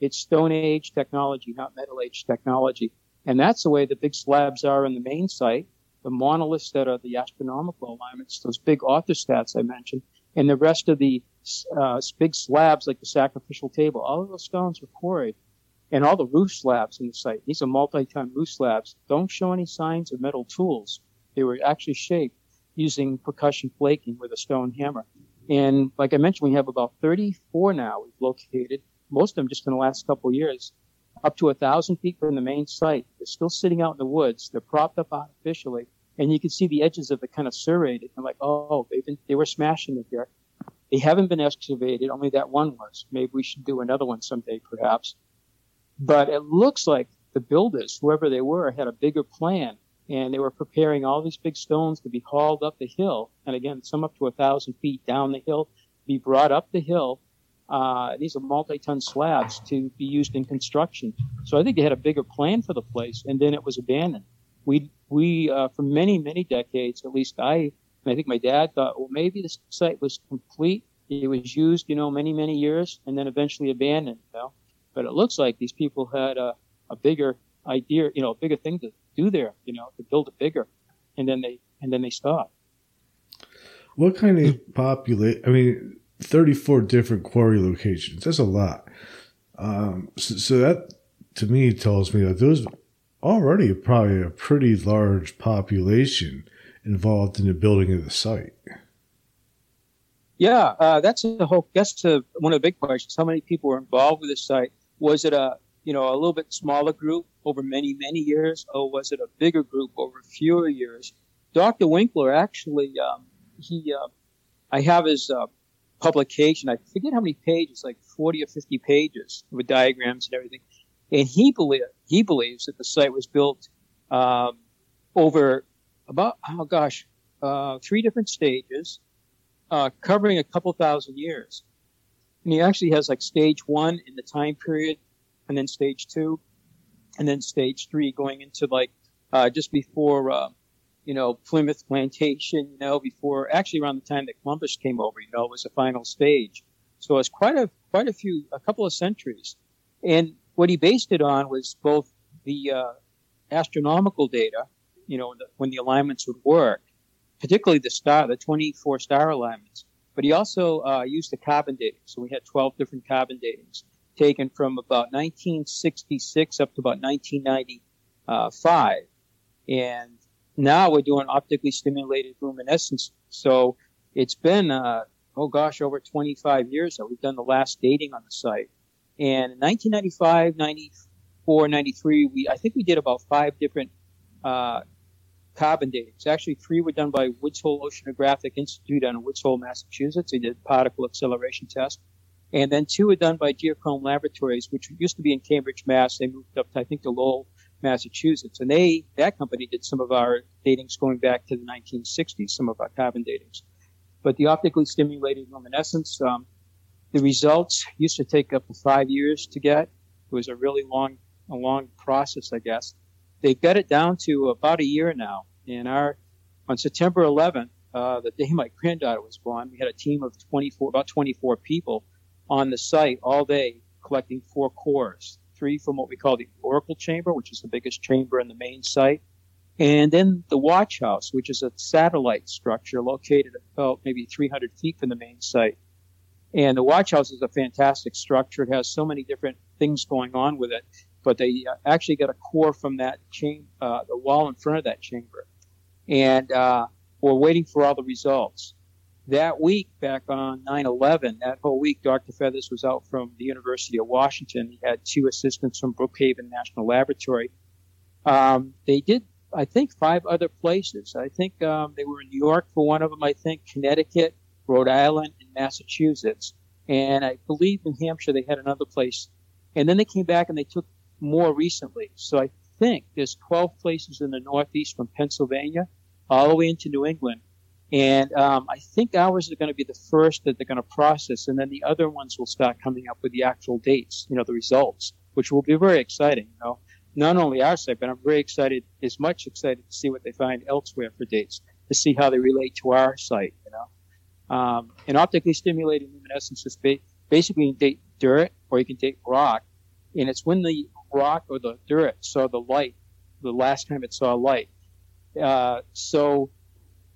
It's Stone Age technology, not Metal Age technology. And that's the way the big slabs are in the main site. The monoliths that are the astronomical alignments, those big orthostats I mentioned, and the rest of the uh, big slabs like the sacrificial table, all of those stones were quarried. And all the roof slabs in the site, these are multi-ton roof slabs, don't show any signs of metal tools. They were actually shaped using percussion flaking with a stone hammer. And like I mentioned, we have about 34 now we've located most of them just in the last couple of years, up to a thousand feet from the main site. They're still sitting out in the woods. They're propped up artificially, and you can see the edges of it kind of serrated. I'm like, oh, they've been, they were smashing it here. They haven't been excavated. Only that one was. Maybe we should do another one someday, perhaps. But it looks like the builders, whoever they were, had a bigger plan, and they were preparing all these big stones to be hauled up the hill, and again, some up to a thousand feet down the hill, be brought up the hill uh, these are multi-ton slabs to be used in construction. So I think they had a bigger plan for the place, and then it was abandoned. We we uh, for many many decades, at least I, I think my dad thought, well, maybe the site was complete. It was used, you know, many many years, and then eventually abandoned. You know? But it looks like these people had a, a bigger idea, you know, a bigger thing to do there, you know, to build it bigger, and then they and then they stopped. What kind of populate? I mean, 34 different quarry locations. That's a lot. Um, so, so, that to me tells me that there's already probably a pretty large population involved in the building of the site. Yeah, uh, that's a whole. That's a, one of the big questions. How many people were involved with the site? Was it a you know a little bit smaller group over many many years, or was it a bigger group over fewer years? Dr. Winkler actually, um, he, uh, I have his uh, publication. I forget how many pages, like 40 or 50 pages with diagrams and everything. And he believe, he believes that the site was built um, over about oh gosh, uh, three different stages, uh, covering a couple thousand years. And he actually has like stage one in the time period, and then stage two, and then stage three going into like uh, just before uh, you know, Plymouth plantation, you know, before actually around the time that Columbus came over, you know, it was the final stage. So it's quite a quite a few a couple of centuries. And what he based it on was both the uh, astronomical data, you know, the, when the alignments would work, particularly the star, the 24 star alignments. But he also uh, used the carbon dating. So we had 12 different carbon datings taken from about 1966 up to about 1995. And now we're doing optically stimulated luminescence. So it's been, uh, oh gosh, over 25 years that we've done the last dating on the site. And in 1995, 94, 93, we, I think we did about five different, uh, carbon datings. Actually, three were done by Woods Hole Oceanographic Institute out in Woods Hole, Massachusetts. They did particle acceleration test. And then two were done by Geochron Laboratories, which used to be in Cambridge, Mass. They moved up to, I think, to Lowell, Massachusetts. And they, that company did some of our datings going back to the 1960s, some of our carbon datings. But the optically stimulated luminescence, um, the results used to take up to five years to get. It was a really long, a long process, I guess. They got it down to about a year now. And our, on September 11th, uh, the day my granddaughter was born, we had a team of 24, about 24 people on the site all day collecting four cores three from what we call the Oracle Chamber, which is the biggest chamber in the main site. And then the Watch House, which is a satellite structure located about maybe 300 feet from the main site. And the Watch House is a fantastic structure. It has so many different things going on with it, but they uh, actually got a core from that chamber, uh, the wall in front of that chamber. And uh, we're waiting for all the results. that week, back on 9/11, that whole week, Dr. Feathers was out from the University of Washington. He had two assistants from Brookhaven National Laboratory. Um, they did, I think, five other places. I think um, they were in New York for one of them. I think Connecticut, Rhode Island, and Massachusetts, and I believe New Hampshire. They had another place, and then they came back and they took more recently. So I think there's 12 places in the Northeast from Pennsylvania all the way into New England and um, I think ours are going to be the first that they're going to process, and then the other ones will start coming up with the actual dates, you know, the results, which will be very exciting. You know, not only our site, but I'm very excited, as much excited to see what they find elsewhere for dates, to see how they relate to our site. Um, and optically stimulated luminescence is ba- basically you can date dirt or you can take rock, and it's when the rock or the dirt saw the light the last time it saw light. Uh, so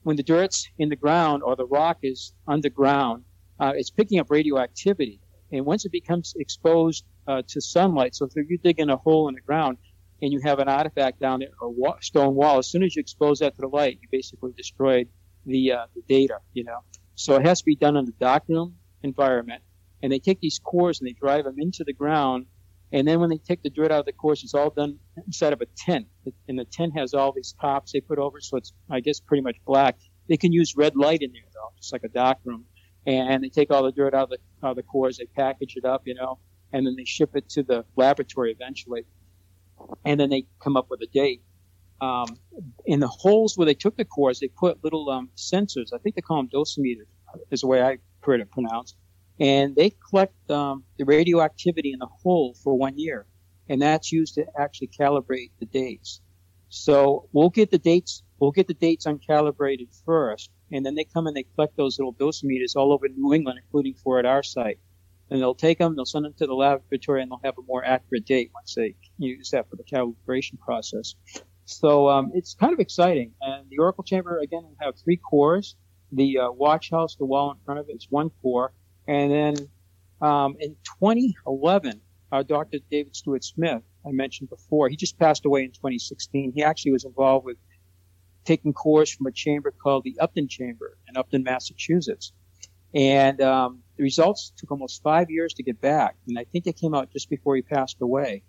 when the dirt's in the ground or the rock is underground, uh, it's picking up radioactivity. And once it becomes exposed uh, to sunlight, so if you dig in a hole in the ground and you have an artifact down there, a wa- stone wall, as soon as you expose that to the light, you basically destroyed the, uh, the data, you know. So it has to be done in a darkroom environment. And they take these cores and they drive them into the ground and then when they take the dirt out of the cores, it's all done inside of a tent. And the tent has all these tops they put over, so it's, I guess, pretty much black. They can use red light in there, though, just like a dark room. And they take all the dirt out of the, out of the cores, they package it up, you know, and then they ship it to the laboratory eventually. And then they come up with a date. Um, in the holes where they took the cores, they put little um, sensors. I think they call them dosimeters, is the way I heard it pronounced and they collect um, the radioactivity in the hole for one year, and that's used to actually calibrate the dates. So we'll get the dates, we'll get the dates uncalibrated first, and then they come and they collect those little dosimeters all over New England, including four at our site. And they'll take them, they'll send them to the laboratory, and they'll have a more accurate date once they use that for the calibration process. So um, it's kind of exciting. And the Oracle Chamber again will have three cores. The uh, watch house, the wall in front of it is one core, and then um, in 2011, uh, Dr. David Stewart Smith, I mentioned before, he just passed away in 2016. He actually was involved with taking cores from a chamber called the Upton Chamber in Upton, Massachusetts. And um, the results took almost five years to get back. And I think they came out just before he passed away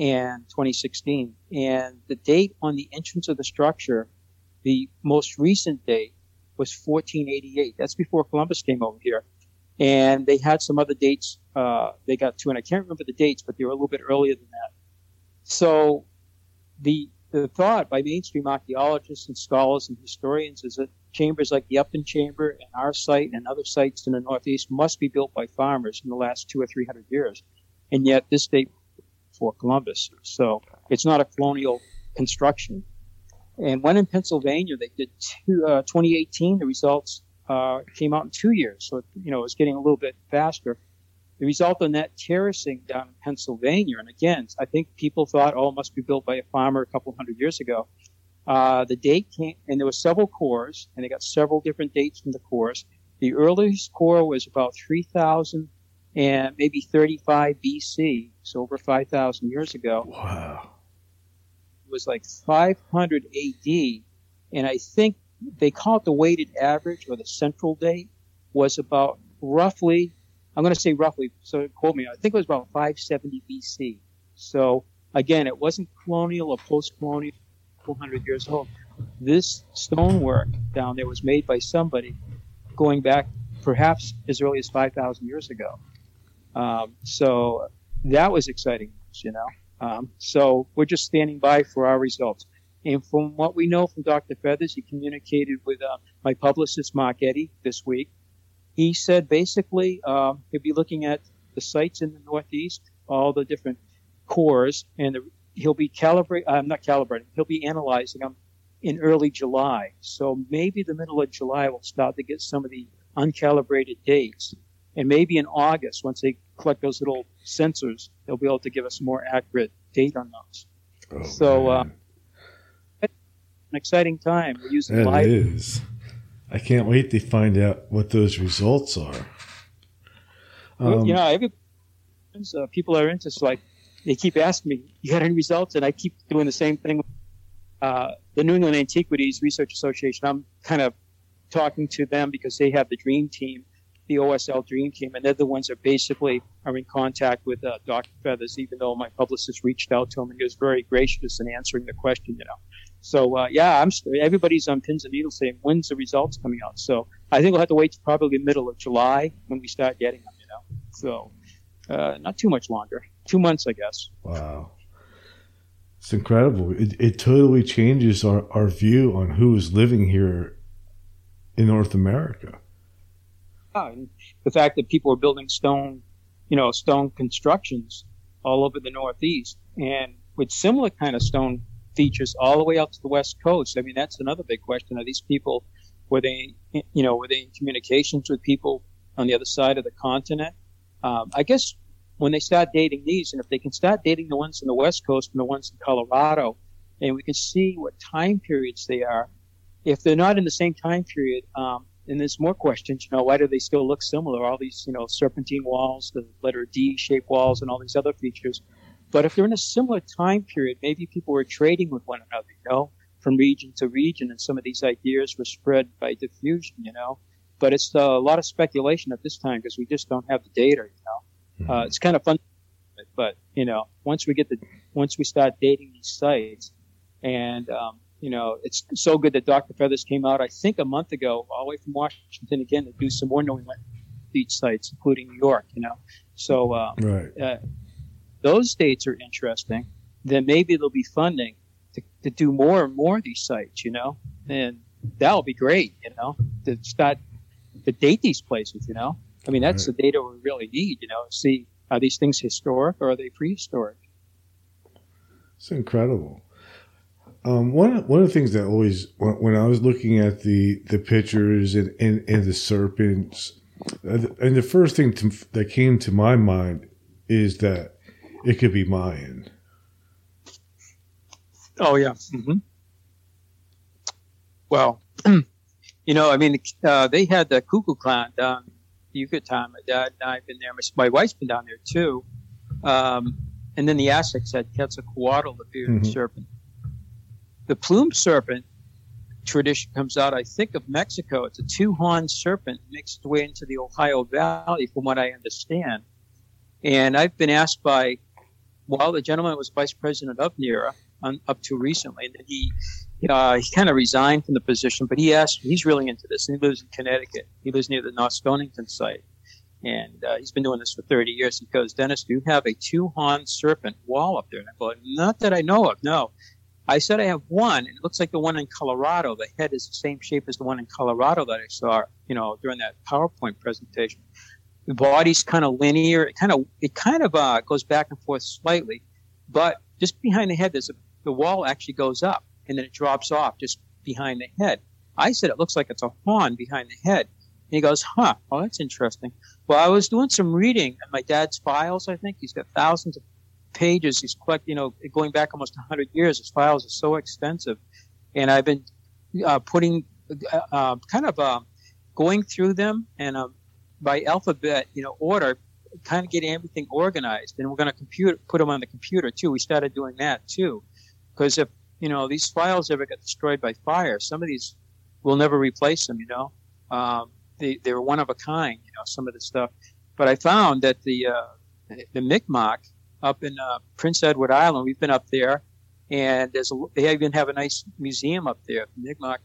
in 2016. And the date on the entrance of the structure, the most recent date was 1488. That's before Columbus came over here and they had some other dates uh, they got to, and I can't remember the dates, but they were a little bit earlier than that. So the the thought by mainstream archaeologists and scholars and historians is that chambers like the Upton Chamber and our site and other sites in the Northeast must be built by farmers in the last two or three hundred years, and yet this date for Columbus. So it's not a colonial construction. And when in Pennsylvania, they did two, uh, 2018, the results uh, came out in two years. So, you know, it's getting a little bit faster. The result on that terracing down in Pennsylvania, and again, I think people thought, oh, it must be built by a farmer a couple hundred years ago. Uh, the date came, and there were several cores, and they got several different dates from the cores. The earliest core was about 3,000 and maybe 35 BC, so over 5,000 years ago. Wow. It was like 500 AD, and I think they call it the weighted average or the central date was about roughly, I'm going to say roughly, so quote me, I think it was about 570 BC. So again, it wasn't colonial or post-colonial, 400 years old. This stonework down there was made by somebody going back perhaps as early as 5,000 years ago. Um, so that was exciting, you know. Um, so we're just standing by for our results. And from what we know from Dr. Feathers, he communicated with uh, my publicist, Mark Eddy, this week. He said basically uh, he'll be looking at the sites in the Northeast, all the different cores, and the, he'll be calibrating, I'm uh, not calibrating, he'll be analyzing them in early July. So maybe the middle of July we'll start to get some of the uncalibrated dates. And maybe in August, once they collect those little sensors, they'll be able to give us more accurate date on those. Oh, so, uh, an exciting time. We're using it live. is. I can't wait to find out what those results are. Um, you know, every uh, people are interested. Like they keep asking me, "You got any results?" And I keep doing the same thing. Uh, the New England Antiquities Research Association. I'm kind of talking to them because they have the dream team, the OSL dream team, and they're the ones that basically are in contact with uh, Dr. Feathers. Even though my publicist reached out to him, and he was very gracious in answering the question. You know, so uh, yeah, I'm everybody's on pins and needles saying when's the results coming out. So I think we'll have to wait probably middle of July when we start getting them. You know, so uh, not too much longer, two months, I guess. Wow. It's incredible. It, it totally changes our, our view on who is living here in North America. And the fact that people are building stone, you know, stone constructions all over the Northeast and with similar kind of stone features all the way out to the West Coast. I mean, that's another big question. Are these people, were they, you know, were they in communications with people on the other side of the continent? Um, I guess when they start dating these, and if they can start dating the ones in the West Coast and the ones in Colorado, and we can see what time periods they are, if they're not in the same time period, um, and there's more questions, you know, why do they still look similar? All these, you know, serpentine walls, the letter D shaped walls, and all these other features. But if they're in a similar time period, maybe people were trading with one another, you know, from region to region, and some of these ideas were spread by diffusion, you know. But it's uh, a lot of speculation at this time because we just don't have the data, you know. Mm-hmm. Uh, it's kind of fun, but you know, once we get the once we start dating these sites, and um, you know, it's so good that Dr. Feathers came out, I think, a month ago, all the way from Washington again to do some more knowing beach sites, including New York. You know, so uh, right. uh, those states are interesting. Then maybe there'll be funding to, to do more and more of these sites. You know, and that'll be great. You know, to start to date these places. You know. I mean, that's right. the data we really need, you know, see are these things historic or are they prehistoric? It's incredible. Um, one one of the things that always when I was looking at the the pictures and and, and the serpents, uh, and the first thing to, that came to my mind is that it could be Mayan. Oh yeah. Mm-hmm. Well, you know, I mean, uh, they had the Kukulkan down Yucatan. My dad and I have been there. My, my wife's been down there too. Um, and then the Aztecs had Quetzalcoatl, the bearded mm-hmm. serpent. The plume serpent tradition comes out, I think, of Mexico. It's a two-horned serpent mixed way into the Ohio Valley, from what I understand. And I've been asked by, well, the gentleman was vice president of NEARA up to recently, and he uh, he kind of resigned from the position, but he asked, he's really into this. And he lives in Connecticut. He lives near the North Stonington site. And uh, he's been doing this for 30 years. He goes, Dennis, do you have a two horned serpent wall up there? And I go, not that I know of, no. I said I have one, and it looks like the one in Colorado. The head is the same shape as the one in Colorado that I saw, you know, during that PowerPoint presentation. The body's kind of linear. It kind of it kind of uh, goes back and forth slightly, but just behind the head, there's a the wall actually goes up and then it drops off just behind the head. I said it looks like it's a horn behind the head. And he goes, huh, well, that's interesting. Well, I was doing some reading in my dad's files, I think. He's got thousands of pages. He's collecting, you know, going back almost 100 years. His files are so extensive. And I've been uh, putting, uh, uh, kind of uh, going through them and um, by alphabet, you know, order, kind of getting everything organized. And we're going to compute, put them on the computer too. We started doing that too. Because if you know, these files ever get destroyed by fire, some of these will never replace them, you know. Um, they, they're one of a kind, you know, some of the stuff. But I found that the, uh, the Mi'kmaq up in uh, Prince Edward Island, we've been up there, and there's a, they even have a nice museum up there, Mi'kmaq.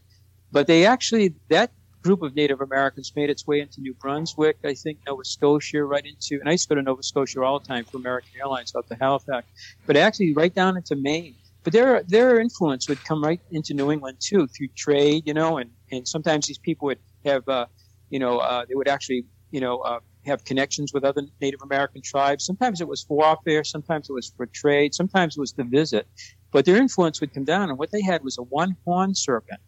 But they actually, that group of Native Americans made its way into New Brunswick, I think Nova Scotia, right into, and I used to go to Nova Scotia all the time for American Airlines out to Halifax, but actually right down into Maine. But their their influence would come right into New England too through trade, you know, and, and sometimes these people would have, uh, you know, uh, they would actually, you know, uh, have connections with other Native American tribes. Sometimes it was for warfare, sometimes it was for trade, sometimes it was to visit. But their influence would come down, and what they had was a one horned serpent.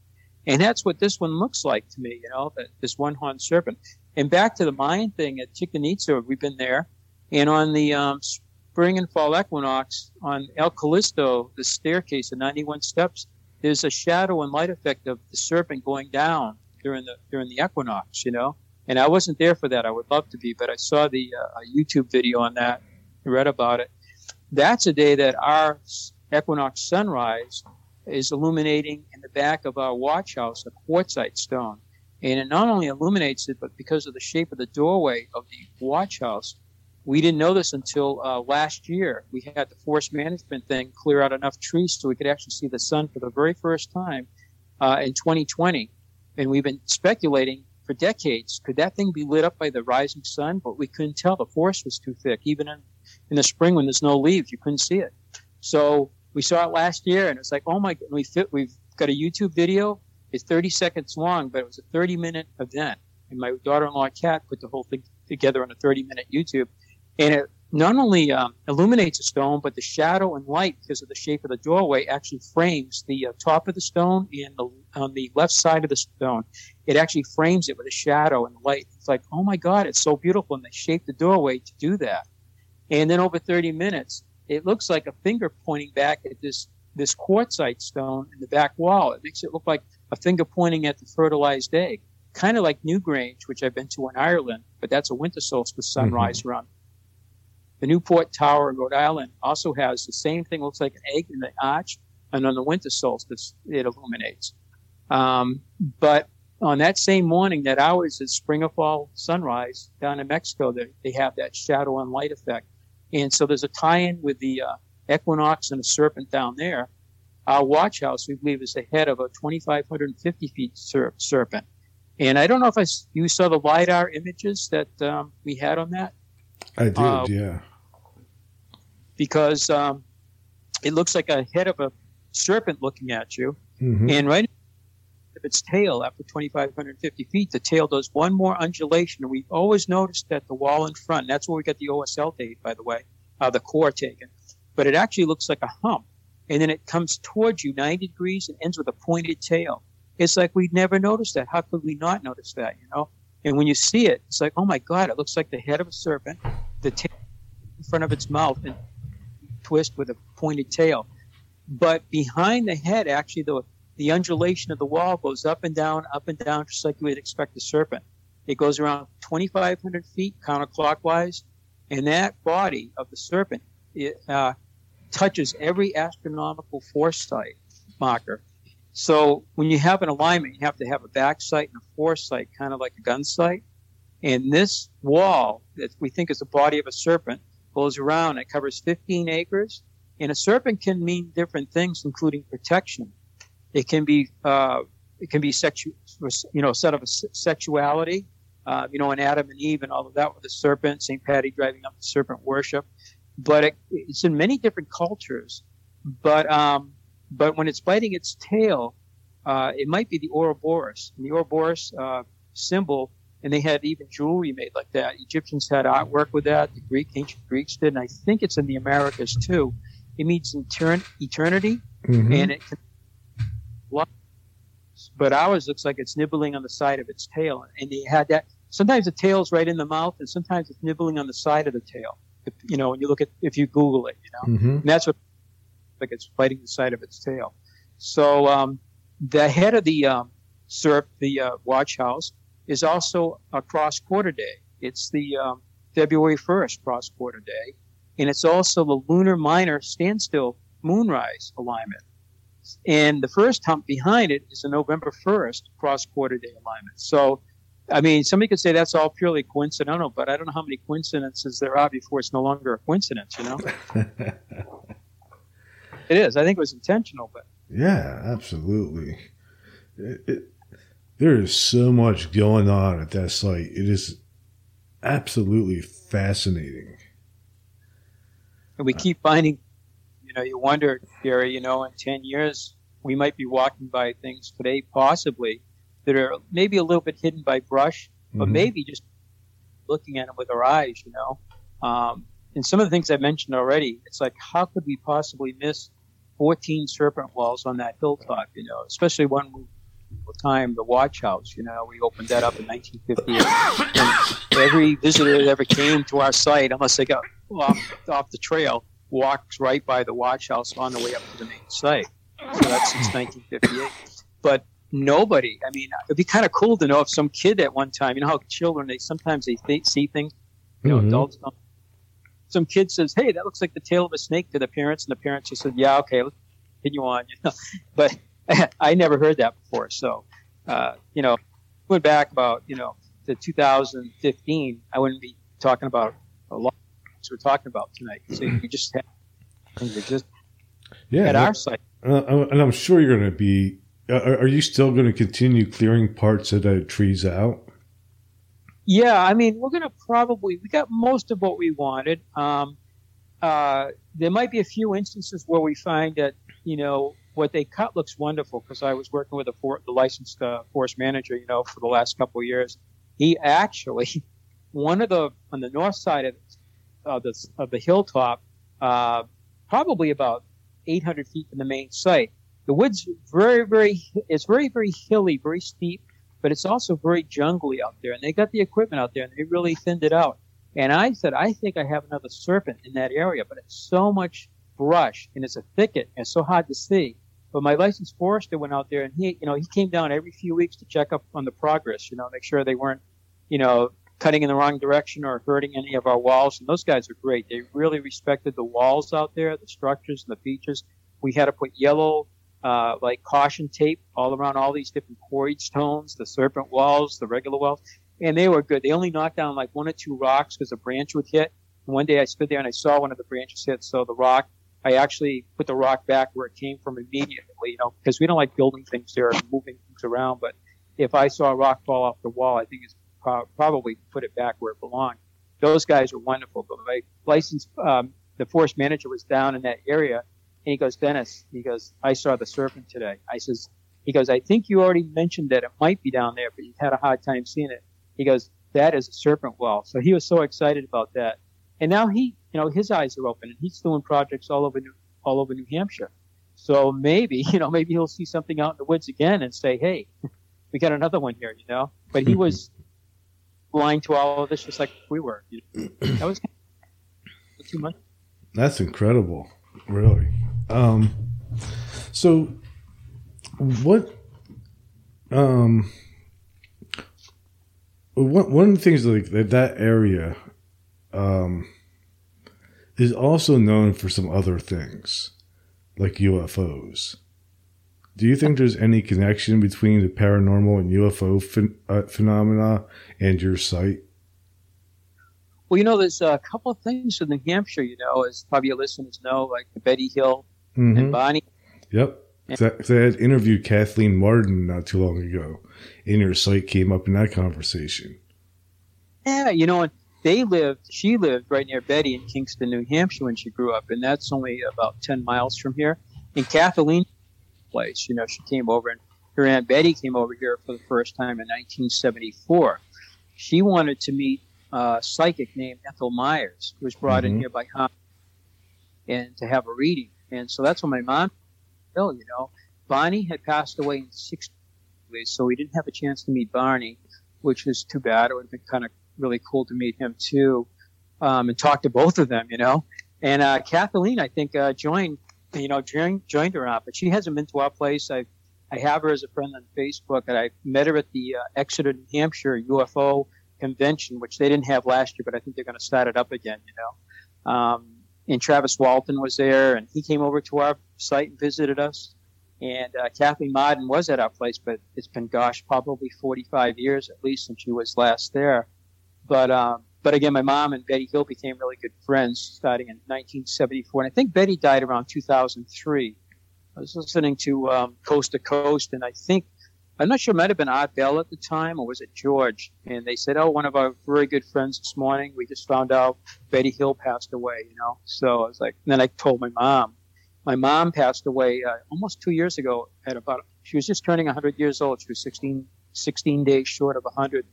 And that's what this one looks like to me, you know, this one horned serpent. And back to the Mayan thing at Chichen Itza, we've been there. And on the um, spring and fall equinox on El Castillo, the staircase of 91 steps, there's a shadow and light effect of the serpent going down during the during the equinox, you know. And I wasn't there for that. I would love to be, but I saw the uh, YouTube video on that. Read about it. That's a day that our equinox sunrise is illuminating in the back of our watch house a quartzite stone. and it not only illuminates it, but because of the shape of the doorway of the watch house, we didn't know this until uh, last year. We had the forest management thing clear out enough trees so we could actually see the sun for the very first time uh, in 2020. And we've been speculating for decades could that thing be lit up by the rising sun? But we couldn't tell. The forest was too thick. Even in, in the spring when there's no leaves, you couldn't see it. So we saw it last year, and it's like, oh my! We fit. We've got a YouTube video. It's 30 seconds long, but it was a 30 minute event. And my daughter-in-law Kat put the whole thing together on a 30 minute YouTube and it not only um, illuminates the stone, but the shadow and light, because of the shape of the doorway, actually frames the uh, top of the stone and the, on the left side of the stone. It actually frames it with a shadow and light. It's like, oh my God, it's so beautiful. And they shaped the doorway to do that. And then over 30 minutes, it looks like a finger pointing back at this, this quartzite stone in the back wall. It makes it look like a finger pointing at the fertilized egg. Kind of like Newgrange, which I've been to in Ireland, but that's a winter solstice sunrise mm-hmm. run the Newport Tower in Rhode Island also has the same thing, looks like an egg in the arch, and on the winter solstice, it illuminates. Um, but on that same morning, that hours at spring or fall sunrise down in Mexico, they, they have that shadow and light effect. And so there's a tie-in with the uh, equinox and the serpent down there. Our watch house, we believe, is the head of a 2,550 feet ser- serpent. And I don't know if I, you saw the LiDAR images that um, we had on that. I did, uh, yeah because um, it looks like a head of a serpent looking at you. Mm-hmm. And right of its tail, after 2,550 feet, the tail does one more undulation. And we've always noticed that the wall in front, that's where we got the OSL date, by the way, uh, the core taken. But it actually looks like a hump. And then it comes towards you 90 degrees and ends with a pointed tail. It's like we'd never noticed that. How could we not notice that, you know? And when you see it, it's like, oh my God, it looks like the head of a serpent, the tail in front of its mouth, and twist with a pointed tail. But behind the head, actually, the, the undulation of the wall goes up and down, up and down, just like you would expect a serpent. It goes around 2,500 feet counterclockwise, and that body of the serpent it, uh, touches every astronomical foresight marker. So when you have an alignment, you have to have a back sight and a foresight, kind of like a gun sight. And this wall that we think is the body of a serpent goes around. It covers 15 acres, and a serpent can mean different things, including protection. It can be uh, it can be sexual, you know, set of sexuality. Uh, you know, in Adam and Eve and all of that with the serpent, St. Patty driving up the serpent worship. But it, it's in many different cultures. But um, but when it's biting its tail, uh, it might be the Ouroboros. And the Ouroboros uh, symbol and they had even jewelry made like that. Egyptians had artwork with that. The Greek ancient Greeks did, and I think it's in the Americas too. It means etern- eternity, mm-hmm. and it can. But ours looks like it's nibbling on the side of its tail, and they had that. Sometimes the tail's right in the mouth, and sometimes it's nibbling on the side of the tail. If, you know, when you look at if you Google it, you know, mm-hmm. and that's what like it's biting the side of its tail. So um, the head of the um, SERP, the uh, watch house, is also a cross quarter day. It's the um, February 1st cross quarter day, and it's also the lunar minor standstill moonrise alignment. And the first hump behind it is the November 1st cross quarter day alignment. So, I mean, somebody could say that's all purely coincidental, but I don't know how many coincidences there are before it's no longer a coincidence, you know? it is. I think it was intentional, but. Yeah, absolutely. It, it, there is so much going on at that site. It is absolutely fascinating. And we keep finding, you know, you wonder, Gary, you know, in 10 years, we might be walking by things today, possibly, that are maybe a little bit hidden by brush, but mm-hmm. maybe just looking at them with our eyes, you know. Um, and some of the things I mentioned already, it's like, how could we possibly miss 14 serpent walls on that hilltop, you know, especially one time the watch house. You know, we opened that up in 1958. and every visitor that ever came to our site, unless they got off, off the trail, walks right by the watch house on the way up to the main site. So that's since 1958. But nobody, I mean, it'd be kind of cool to know if some kid at one time, you know how children, they sometimes they th- see things, you know, mm-hmm. adults don't. Some kid says, "Hey, that looks like the tail of a snake" to the parents, and the parents just said, "Yeah, okay, let's continue on." You know, but I never heard that before. So, uh, you know, went back about you know to 2015, I wouldn't be talking about a lot we're talking about tonight. So you just have just yeah, at our site. Uh, and I'm sure you're going to be. Uh, are you still going to continue clearing parts of the trees out? Yeah, I mean, we're going to probably we got most of what we wanted. Um, uh, there might be a few instances where we find that you know what they cut looks wonderful because I was working with a for, the licensed uh, forest manager, you know, for the last couple of years. He actually one of the on the north side of uh, the of the hilltop, uh, probably about 800 feet from the main site. The woods very very it's very very hilly, very steep but it's also very jungly out there. And they got the equipment out there and they really thinned it out. And I said, I think I have another serpent in that area, but it's so much brush and it's a thicket and it's so hard to see. But my licensed forester went out there and he, you know, he came down every few weeks to check up on the progress, you know, make sure they weren't, you know, cutting in the wrong direction or hurting any of our walls. And those guys are great. They really respected the walls out there, the structures and the features. We had to put yellow uh, like caution tape all around all these different quarried stones, the serpent walls, the regular walls, and they were good. They only knocked down like one or two rocks because a branch would hit. And one day I stood there and I saw one of the branches hit, so the rock. I actually put the rock back where it came from immediately, you know, because we don't like building things there and moving things around. But if I saw a rock fall off the wall, I think it's pro- probably put it back where it belonged. Those guys are wonderful. But my licensed, um, the forest manager was down in that area and he goes, Dennis, he goes, I saw the serpent today. I says, he goes, I think you already mentioned that it might be down there, but you had a hard time seeing it. He goes, that is a serpent well. So he was so excited about that. And now he, you know, his eyes are open and he's doing projects all over New, all over New Hampshire. So maybe, you know, maybe he'll see something out in the woods again and say, Hey, we got another one here, you know, but he was blind to all of this just like we were. That was too much. That's incredible. Really. Um, so what, um, one, one of the things like that, that area, um, is also known for some other things like UFOs. Do you think there's any connection between the paranormal and UFO ph- uh, phenomena and your site? Well, you know, there's a couple of things in New Hampshire, you know, as probably your listeners know, like the Betty Hill Mm-hmm. and Barney. Yep. So I had interviewed Kathleen Marden not too long ago, and your site came up in that conversation. Yeah, you know, they lived, she lived right near Betty in Kingston, New Hampshire when she grew up, and that's only about 10 miles from here. And Kathleen place, you know, she came over, and her Aunt Betty came over here for the first time in 1974. She wanted to meet a psychic named Ethel Myers, who was brought Mhm. in here by Hahn, and to have a reading. And so that's when my mom, Bill, you know, Barney had passed away in 60 so we didn't have a chance to meet Barney, which was too bad. It would have been kind of really cool to meet him too, um, and talk to both of them, you know. And uh, Kathleen, I think, uh, joined, you know, joined, joined her out, but she hasn't been to our place. I, I have her as a friend on Facebook, and I met her at the uh, Exeter, New Hampshire UFO convention, which they didn't have last year, but I think they're going to start it up again, you know. Um, and Travis Walton was there, and he came over to our site and visited us. And uh, Kathleen Marden was at our place, but it's been, gosh, probably 45 years at least since she was last there. But um, but again, my mom and Betty Hill became really good friends starting in 1974, and I think Betty died around 2003. I was listening to um, Coast to Coast, and I think I'm not sure it might have been Art Bell at the time, or was it George? And they said, "Oh, one of our very good friends this morning. We just found out Betty Hill passed away." You know, so I was like, and then I told my mom. My mom passed away uh, almost two years ago at about. She was just turning 100 years old. She was 16, 16 days short of 100.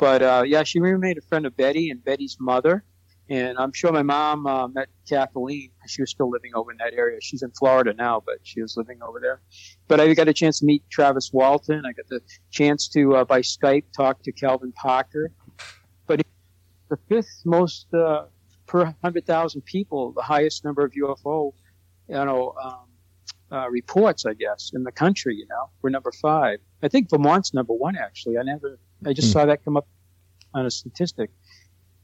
But uh, yeah, she remained a friend of Betty and Betty's mother. And I'm sure my mom uh, met Kathleen. She was still living over in that area. She's in Florida now, but she was living over there. But I got a chance to meet Travis Walton. I got the chance to, uh, by Skype, talk to Calvin Parker. But the fifth most uh, per 100,000 people, the highest number of UFO, you know, um, uh, reports, I guess, in the country. You know, we're number five. I think Vermont's number one. Actually, I never. I just Hmm. saw that come up on a statistic.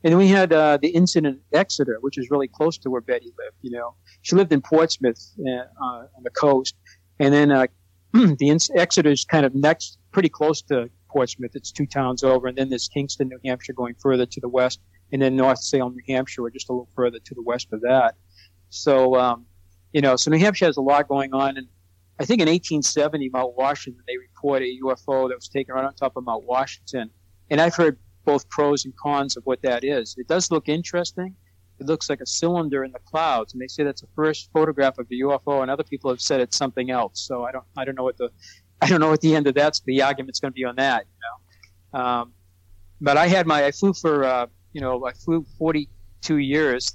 And then we had uh, the incident at Exeter, which is really close to where Betty lived. You know, she lived in Portsmouth uh, uh, on the coast, and then uh, the ins- Exeter is kind of next, pretty close to Portsmouth. It's two towns over, and then there's Kingston, New Hampshire, going further to the west, and then North Salem, New Hampshire, or just a little further to the west of that. So, um, you know, so New Hampshire has a lot going on, and I think in 1870, Mount Washington, they report a UFO that was taken right on top of Mount Washington, and I've heard both pros and cons of what that is. It does look interesting. It looks like a cylinder in the clouds, and they say that's the first photograph of a UFO, and other people have said it's something else. So I don't, I don't know what the, I don't know what the end of that's the argument's going to be on that. You know, um, but I had my, I flew for, uh, you know, I flew 42 years,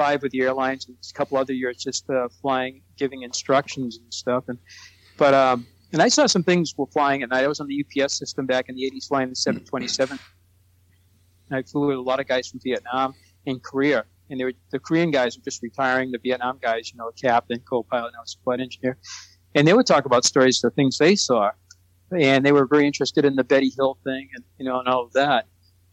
35 with the airlines, and a couple other years just uh, flying, giving instructions and stuff, and but um, and I saw some things were flying at night. I was on the UPS system back in the 80s, flying the 727. I flew with a lot of guys from Vietnam and Korea, and they were, the Korean guys were just retiring. The Vietnam guys, you know, captain, co-pilot, now flight engineer, and they would talk about stories of things they saw, and they were very interested in the Betty Hill thing and you know and all of that.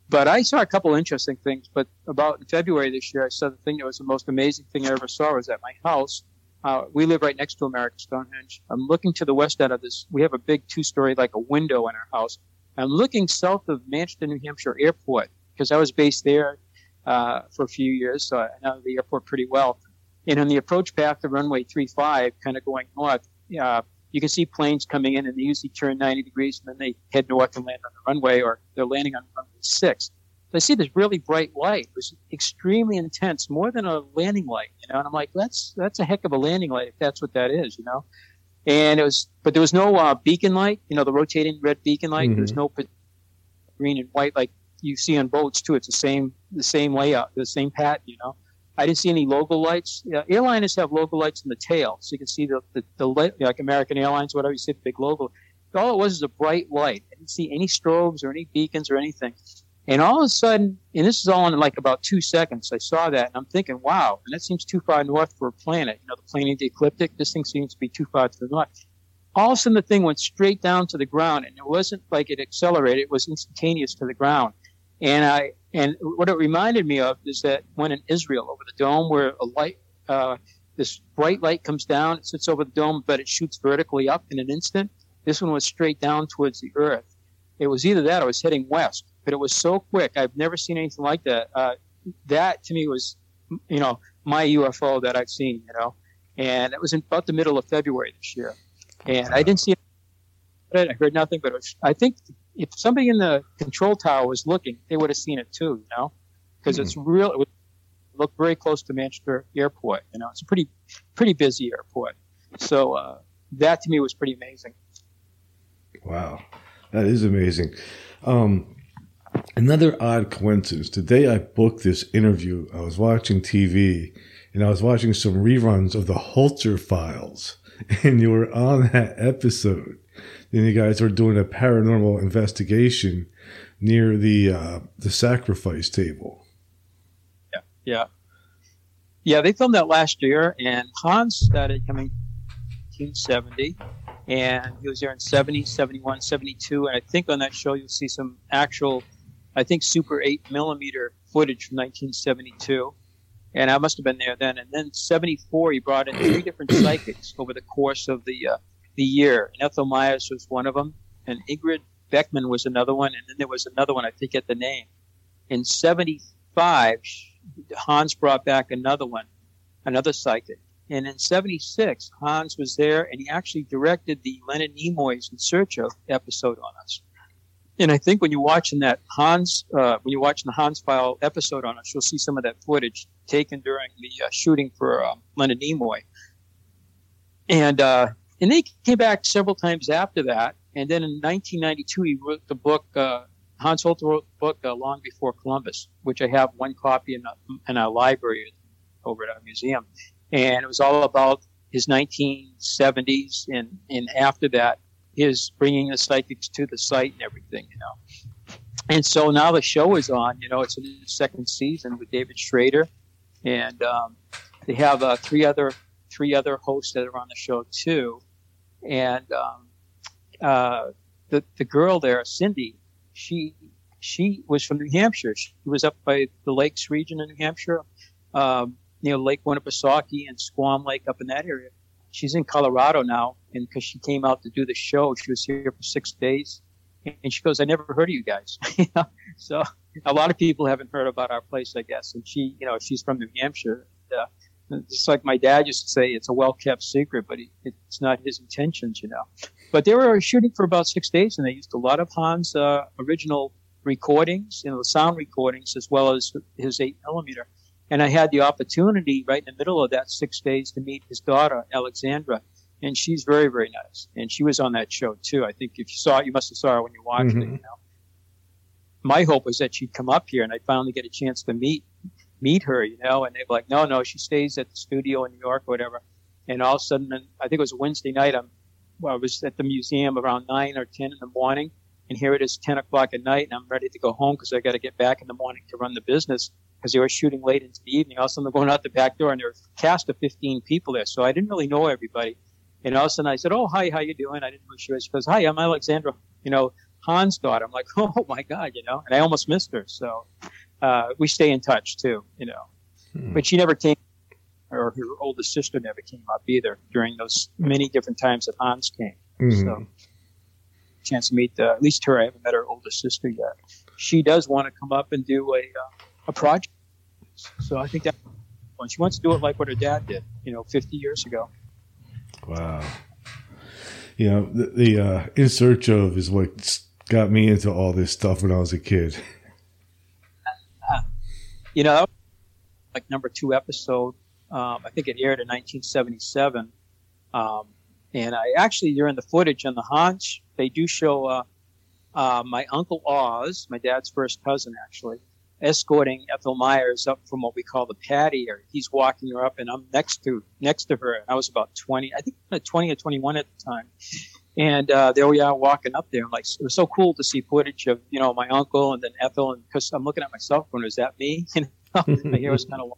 But I saw a couple interesting things. But about February this year, I saw the thing that was the most amazing thing I ever saw was at my house. Uh, we live right next to American Stonehenge. I'm looking to the west out of this. We have a big two-story, like a window in our house. I'm looking south of Manchester, New Hampshire Airport because I was based there uh, for a few years, so I know the airport pretty well. And on the approach path to runway 35, kind of going north, uh, you can see planes coming in and they usually turn 90 degrees and then they head north and land on the runway or they're landing on runway 6. So I see this really bright light. It was extremely intense, more than a landing light, you know. And I'm like, that's that's a heck of a landing light if that's what that is, you know. And it was, but there was no uh, beacon light, you know, the rotating red beacon light. Mm-hmm. There was no green and white like you see on boats too. It's the same the same layout, the same pattern. You know, I didn't see any logo lights. Yeah, airliners have logo lights in the tail, so you can see the the, the like American Airlines, whatever you see the big logo. All it was is a bright light. I didn't see any strobes or any beacons or anything. And all of a sudden, and this is all in like about two seconds, I saw that and I'm thinking, wow, and that seems too far north for a planet. You know, the plane the ecliptic, this thing seems to be too far to the north all of a sudden the thing went straight down to the ground and it wasn't like it accelerated it was instantaneous to the ground and I and what it reminded me of is that when in Israel over the dome, where a light, uh, this bright light comes down, it sits over the dome, but it shoots vertically up in an instant. This one was straight down towards the earth. It was either that or it was heading west, but it was so quick. I've never seen anything like that. Uh, that to me was, you know, my UFO that I've seen. You know, and it was in about the middle of February this year, and I didn't see it. I heard nothing, but was, I think if somebody in the control tower was looking, they would have seen it too, you know, because mm it's real. It would look very close to Manchester Airport. You know, it's a pretty pretty busy airport. So uh, that to me was pretty amazing. Wow, that is amazing. Um, another odd coincidence. Today I booked this interview. I was watching TV and I was watching some reruns of the Holzer Files, and you were on that episode then you guys are doing a paranormal investigation near the uh, the sacrifice table. Yeah, yeah, yeah. They filmed that last year, and Hans started coming 1970, and he was there in 70, 71, 72, and I think on that show you'll see some actual, I think Super 8 millimeter footage from 1972 and I must have been there then. And then 74, he brought in three different psychics over the course of the uh, the year. And Ethel Myers was one of them, and Ingrid Beckman was another one, and then there was another one, I forget the name. In 75, Hans brought back another one, another psychic. And in 76, Hans was there, and he actually directed the Leonard Nimoy's In Search of episode on us. And I think when you're watching that Hans, uh, when you're watching the Hans File episode on us, you'll see some of that footage taken during the uh, shooting for um, Leonard Nimoy. And uh, and they came back several times after that. And then in 1992, he wrote the book, uh, Hans Holzer wrote the book uh, Long Before Columbus, which I have one copy in, a, in our library over at our museum. And it was all about his 1970s and, and after that, his bringing the psychics to the site and everything, you know. And so now the show is on, you know, it's in the second season with David Schrader. And um, they have uh, three other three other hosts that are on the show too and um, uh, the the girl there, Cindy, she she was from New Hampshire. She was up by the Lakes region in New Hampshire, um, near Lake Winnipesaukee and Squam Lake up in that area. She's in Colorado now, and because she came out to do the show, she was here for six days, And she goes, I never heard of you guys. so a lot of people haven't heard about our place, I guess. And she, you know, she's from New Hampshire. And, uh, just like my dad used to say, it's a well kept secret, but he, it's not his intentions, you know. But they were shooting for about six days, and they used a lot of Hans' uh, original recordings, you know, the sound recordings, as well as his eight millimeter. And I had the opportunity right in the middle of that six days to meet his daughter, Alexandra. And she's very, very nice. And she was on that show too. I think if you saw it, you must have saw her when you watched mm-hmm. it, you know. My hope was that she'd come up here and I'd finally get a chance to meet meet her, you know, and they're like, No, no, she stays at the studio in New York or whatever. And all of a sudden I think it was a Wednesday night, I'm well, I was at the museum around nine or ten in the morning and here it is 10 o'clock at night and I'm ready to go home because I got to get back in the morning to run the business because they were shooting late into the evening. All of a sudden, they're going out the back door, and there was a cast of 15 people there. So I didn't really know everybody. And all of a sudden, I said, "Oh, hi, how you doing?" I didn't know she was. She goes, "Hi, I'm Alexandra. You know, Hans' daughter." I'm like, "Oh my god," you know, and I almost missed her. So uh, we stay in touch too, you know. Hmm. But she never came, or her oldest sister never came up either during those many different times that Hans came. Mm-hmm. So chance to meet uh, at least her. I haven't met her oldest sister yet. She does want to come up and do a uh, a project. So I think that when she wants to do it like what her dad did, you know, 50 years ago. Wow. You know, the, the uh, In Search of is what got me into all this stuff when I was a kid. you know, like number two episode. Um, I think it aired in 1977. Um, and I actually, during the footage on the haunch, they do show uh, uh, my uncle Oz, my dad's first cousin, actually escorting Ethel Myers up from what we call the patty area. He's walking her up, and I'm next to next to her. I was about 20, I think 20 or 21 at the time. And uh, there we are walking up there. I'm like, it was so cool to see footage of you know my uncle and then Ethel, and because I'm looking at myself going, is that me? You know, my hair was kind of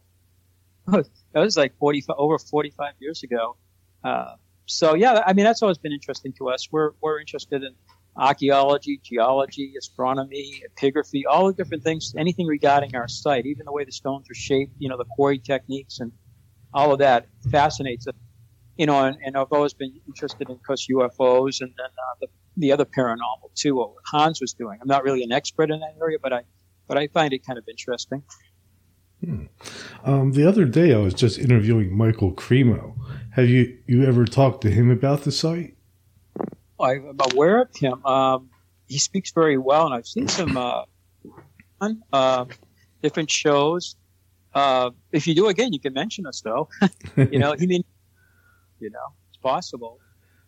that was like 45 over 45 years ago. Uh, so yeah, I mean that's always been interesting to us. We're we're interested in archaeology, geology, astronomy, epigraphy, all the different things, anything regarding our site, even the way the stones are shaped, you know, the quarry techniques and all of that fascinates us. You know, and, and I've always been interested in, of course, UFOs and then uh, the, the other paranormal too, what Hans was doing. I'm not really an expert in that area, but I, but I find it kind of interesting. Hmm. Um, the other day, I was just interviewing Michael Cremo. Have you you ever talked to him about the site? I'm aware of him. Um, he speaks very well, and I've seen some uh, uh, different shows. Uh, if you do again, you can mention us though. you know, he mean, you know, it's possible.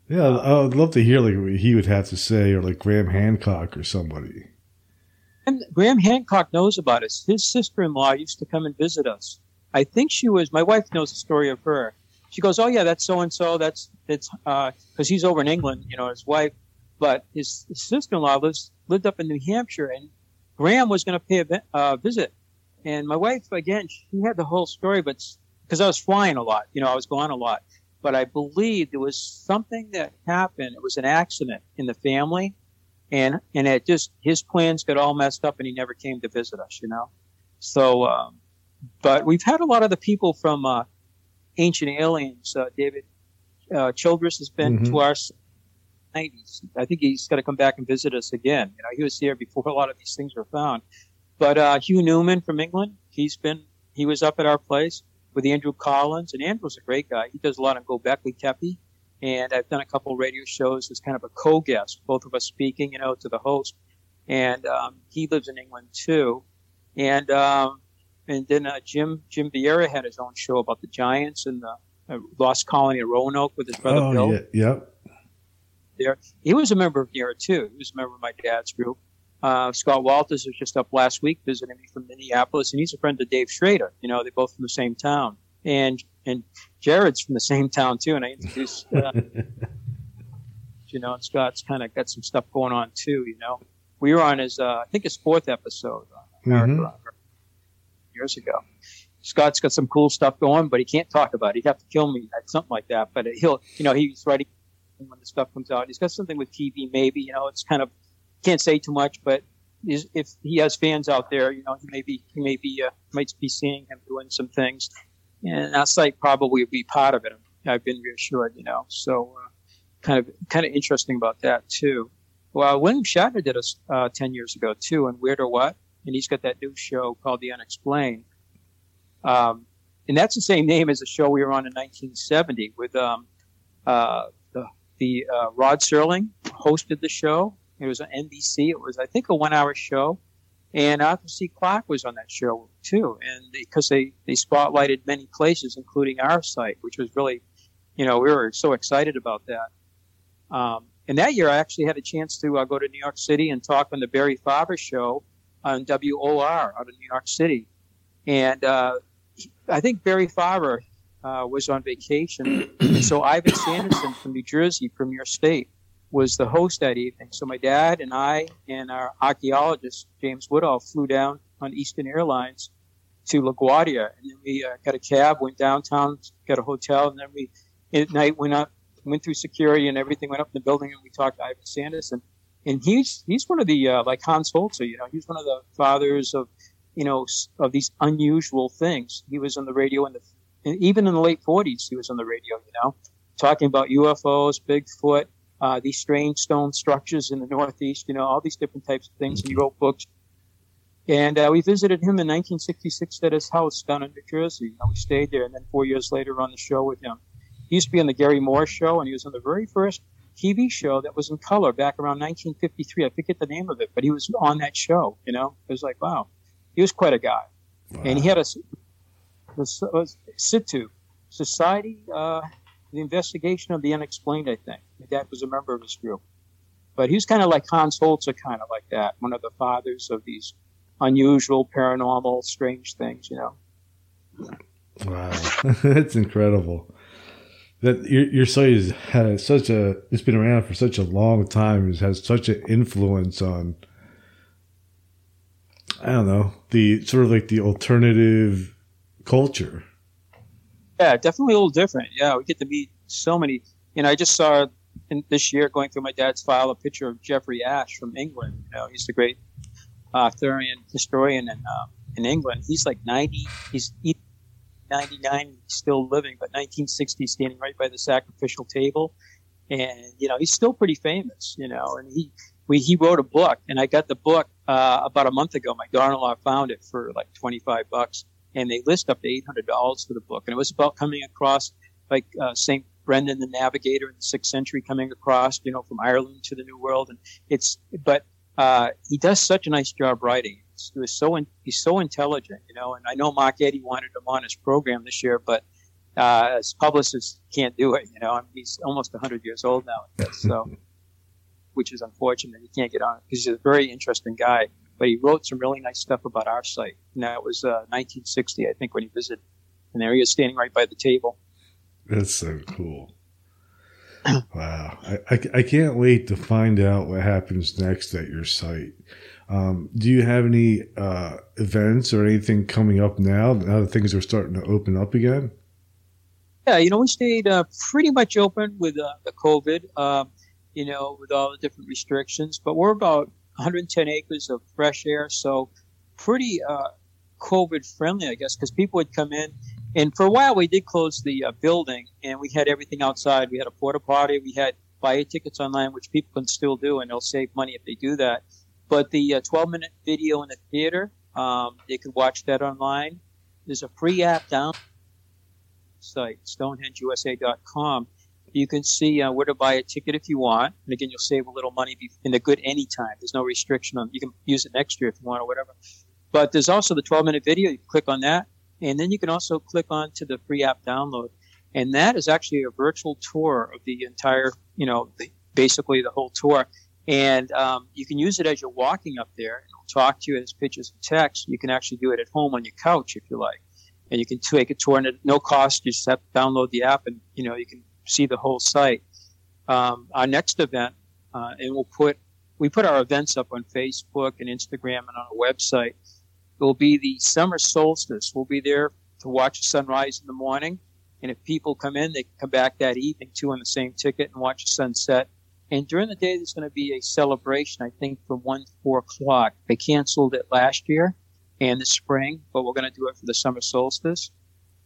Yeah, I would love to hear like what he would have to say, or like Graham Hancock or somebody. And Graham Hancock knows about us. His sister-in-law used to come and visit us. I think she was. My wife knows the story of her she goes, "Oh yeah, that's so and so. That's it's because uh, he's over in England, you know, his wife, but his, his sister-in-law lives lived up in New Hampshire, and Graham was going to pay a uh, visit, and my wife again, she had the whole story, but because I was flying a lot, you know, I was gone a lot, but I believe there was something that happened. It was an accident in the family, and and it just his plans got all messed up, and he never came to visit us, you know. So, um, but we've had a lot of the people from. Uh, Ancient Aliens. Uh, David uh, Childress has been mm-hmm. to our 90s. I think he's got to come back and visit us again. You know, he was here before a lot of these things were found. But uh, Hugh Newman from England, he's been he was up at our place with Andrew Collins, and Andrew's a great guy. He does a lot on Gobekli Tepe, and I've done a couple of radio shows as kind of a co-guest, both of us speaking, you know, to the host. And um, he lives in England too. And um, and then uh, Jim Jim Vieira had his own show about the Giants and the uh, Lost Colony of Roanoke with his brother oh, Bill. Yeah, yep. There, he was a member of Vieira too. He was a member of my dad's group. Uh, Scott Walters was just up last week visiting me from Minneapolis, and he's a friend of Dave Schrader. You know, they're both from the same town, and and Jared's from the same town too. And I introduced, uh, you know, and Scott's kind of got some stuff going on too. You know, we were on his, uh, I think his fourth episode on America mm-hmm years ago. Scott's got some cool stuff going, but he can't talk about it. He'd have to kill me at something like that. But he'll, you know, he's writing when the stuff comes out. He's got something with TV, maybe. You know, it's kind of can't say too much, but if he has fans out there, you know, he may be he may be uh, might be seeing him doing some things, and that site probably would be part of it. I've been reassured, you know. So, uh, kind of kind of interesting about that too. Well, William Shatner did us uh, 10 years ago too, and Weird or What? And he's got that new show called The Unexplained. Um, and that's the same name as the show we were on in 1970 with um, uh, the, the uh, Rod Serling hosted the show. It was on NBC. It was, I think, a one-hour show, and Arthur C. Clarke was on that show too. And because they they spotlighted many places, including our site, which was really, you know, we were so excited about that. Um, and that year, I actually had a chance to uh, go to New York City and talk on the Barry Farber show on WOR out of New York City. And uh, I think Barry Farber uh, was on vacation. so Ivan Sanderson from New Jersey, from your state, was the host that evening. So my dad and I and our archaeologist, James Whittall, flew down on Eastern Airlines to LaGuardia. And then we uh, got a cab, went downtown, got a hotel, and then we at night went up, went through security and everything, went up in the building, and we talked to Ivan Sanderson. And he's he's one of the uh, like Hans Holzer, you know, he's one of the fathers of you know of these unusual things. He was on the radio in the even in the late 40s, he was on the radio, you know, talking about UFOs, Bigfoot, uh, these strange stone structures in the Northeast, you know, all these different types of things. And he wrote books. And uh, we visited him in 1966 at his house down in New Jersey. We stayed there, and then four years later on the show with him. He used to be on the Garry Moore show, and he was on the very first TV show that was in color back around 1953. I forget the name of it, but he was on that show. You know, it was like, wow, he was quite a guy, wow. and he had a, a, a SITU, Society, uh, the Investigation of the Unexplained. I think my dad was a member of his group, but he was kind of like Hans Holzer, kind of like that, one of the fathers of these unusual, paranormal, strange things. You know. Wow, that's incredible that your your site has had such a it's been around for such a long time. It has such an influence on I don't know the sort of like the alternative culture. Yeah, definitely a little different. Yeah, we get to meet so many. You know, I just saw in this year going through my dad's file a picture of Geoffrey Ashe from England. You know, he's the great uh, Arthurian historian in uh, in England. He's like ninety. He's 99, still living, but 1960, standing right by the sacrificial table. And, you know, he's still pretty famous, you know, and he, we, he wrote a book and I got the book, uh, about a month ago. My daughter-in-law found it for like 25 bucks and they list up to $800 for the book. And it was about coming across like, uh, St. Brendan the Navigator in the sixth century coming across, you know, from Ireland to the New World. And it's, but, uh, he does such a nice job writing he was so in, he's so intelligent, you know. And I know Mark Eddy wanted him on his program this year, but uh, his publicist can't do it. You know, I mean, he's almost 100 years old now, so which is unfortunate. He can't get on because he's a very interesting guy. But he wrote some really nice stuff about our site. And that was uh, 1960, I think, when he visited. And there he is, standing right by the table. That's so cool. wow. I, I, I, can't wait to find out what happens next at your site. Um, do you have any uh, events or anything coming up now? Now that things are starting to open up again. Yeah, you know, we stayed uh, pretty much open with uh, the COVID. Um, you know, with all the different restrictions, but we're about 110 acres of fresh air, so pretty uh, COVID friendly, I guess, because people would come in. And for a while, we did close the uh, building, and we had everything outside. We had a porta potty. We had buy tickets online, which people can still do, and they'll save money if they do that. But the uh, 12 minute video in the theater, um, they could watch that online. There's a free app down site, stonehengeusa.com. You can see uh, where to buy a ticket if you want. And again, you'll save a little money in the good anytime. There's no restriction on You can use it next year if you want or whatever. But there's also the 12 minute video. You click on that. And then you can also click on to the free app download. And that is actually a virtual tour of the entire, you know, the, basically the whole tour. And um, you can use it as you're walking up there. It'll talk to you as pictures and text. You can actually do it at home on your couch if you like. And you can take a tour and at no cost. You just have to download the app and, you know, you can see the whole site. Um, our next event, uh, and we'll put, we put our events up on Facebook and Instagram and on our website. It will be the summer solstice. We'll be there to watch the sunrise in the morning. And if people come in, they can come back that evening too on the same ticket and watch the sunset and during the day, there's going to be a celebration, I think, from 1 to 4 o'clock. They canceled it last year and the spring, but we're going to do it for the summer solstice.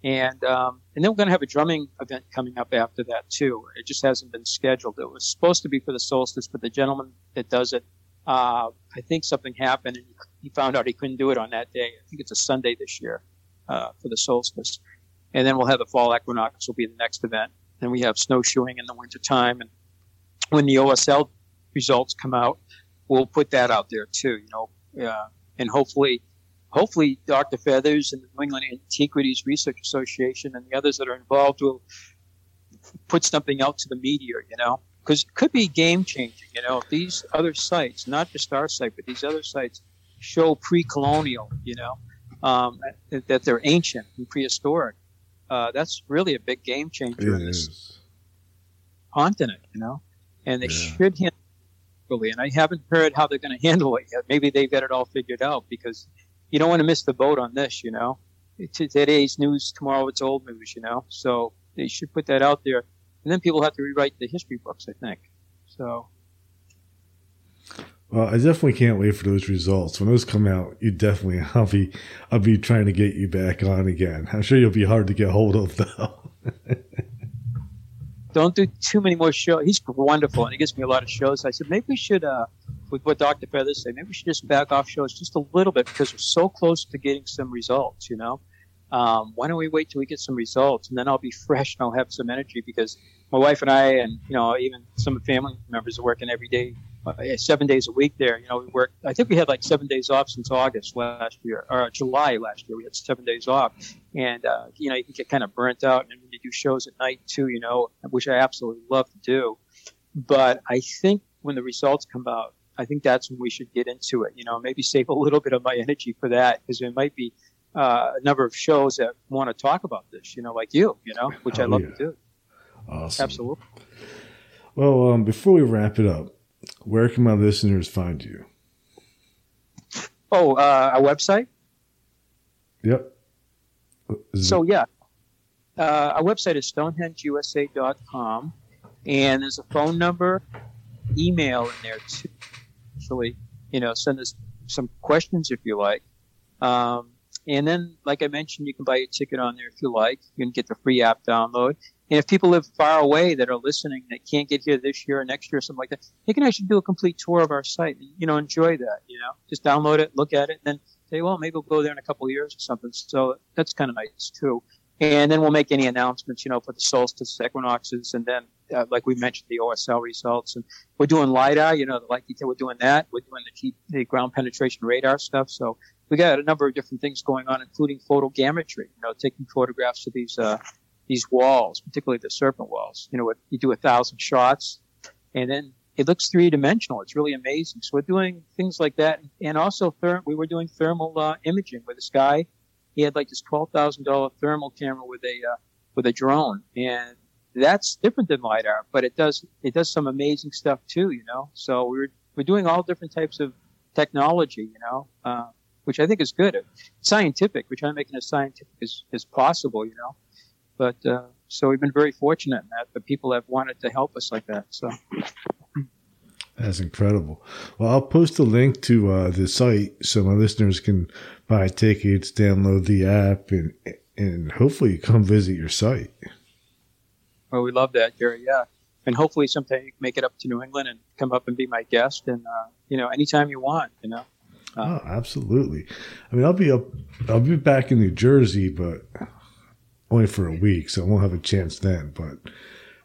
And um, and then we're going to have a drumming event coming up after that too. It just hasn't been scheduled. It was supposed to be for the solstice, but the gentleman that does it, uh, I think something happened and he found out he couldn't do it on that day. I think it's a Sunday this year uh, for the solstice. And then we'll have the fall equinox will be the next event. And we have snowshoeing in the wintertime. And when the OSL results come out, we'll put that out there too. You know, uh, and hopefully hopefully Dr. Feathers and the New England Antiquities Research Association and the others that are involved will put something out to the media, you know, because it could be game changing, you know, these other sites, not just our site, but these other sites show pre-colonial, you know, um, that they're ancient and prehistoric. Uh, that's really a big game changer It in this is. continent, you know, and they Yeah. should handle it. And I haven't heard how they're going to handle it yet. Maybe they've got it all figured out because you don't want to miss the boat on this, you know. Today's news, tomorrow it's old news, you know. So they should put that out there, and then people have to rewrite the history books, I think. So Well, I definitely can't wait for those results. When those come out, you definitely I'll be I'll be trying to get you back on again. I'm sure you'll be hard to get hold of though. don't do too many more shows. He's wonderful, and he gives me a lot of shows. I said maybe we should, uh, with what Dr. Feathers said, maybe we should just back off shows just a little bit because we're so close to getting some results. You know, um, why don't we wait till we get some results, and then I'll be fresh and I'll have some energy because my wife and I, and you know, even some family members are working every day, seven days a week. There, you know, we work. I think we had like seven days off since August last year, or July last year. We had seven days off, and uh, you know, you can get kind of burnt out, and when you do shows at night too, you know, which I absolutely love to do. But I think when the results come out, I think that's when we should get into it. You know, maybe save a little bit of my energy for that because there might be uh, a number of shows that want to talk about this. You know, like you. You know, which I Oh, love yeah. to do. Awesome. Absolutely. Well, um, before we wrap it up, where can my listeners find you? Oh, uh, our website. Yep. Is So it- yeah, uh, our website is stonehengeusa.com, and there's a phone number, email in there too. Actually, you know, send us some questions if you like. Um, and then, like I mentioned, you can buy a ticket on there if you like. You can get the free app download. And if people live far away that are listening that can't get here this year or next year or something like that, they can actually do a complete tour of our site and, you know, enjoy that, you know, just download it, look at it, and then say, well, maybe we'll go there in a couple years or something. So that's kind of nice too. And then we'll make any announcements, you know, for the solstice, equinoxes, and then, uh, like we mentioned, the OSL results. And we're doing LIDAR, you know, like you said, we're doing that. We're doing the, the ground penetration radar stuff. So we got a number of different things going on, including photogrammetry, you know, taking photographs of these, uh, these walls, particularly the serpent walls. You know, you do a thousand shots and then it looks three dimensional. It's really amazing. So we're doing things like that. And also, therm- we were doing thermal uh, imaging with this guy. He had like this twelve thousand dollar thermal camera with a uh, with a drone, and that's different than lidar, but it does it does some amazing stuff too. You know, so we're we're doing all different types of technology. You know, uh, which I think is good. Scientific. We're trying to make it as scientific as, as possible. You know, but uh, so we've been very fortunate in that. the people have wanted to help us like that. So. That's incredible. Well, I'll post a link to uh, the site so my listeners can buy tickets, download the app, and and hopefully come visit your site. Well, we love that, Jerry. Yeah, and hopefully someday you can make it up to New England and come up and be my guest, and uh, you know, anytime you want. You know. Oh, absolutely. I mean, I'll be up. I'll be back in New Jersey, but only for a week, so I won't have a chance then. But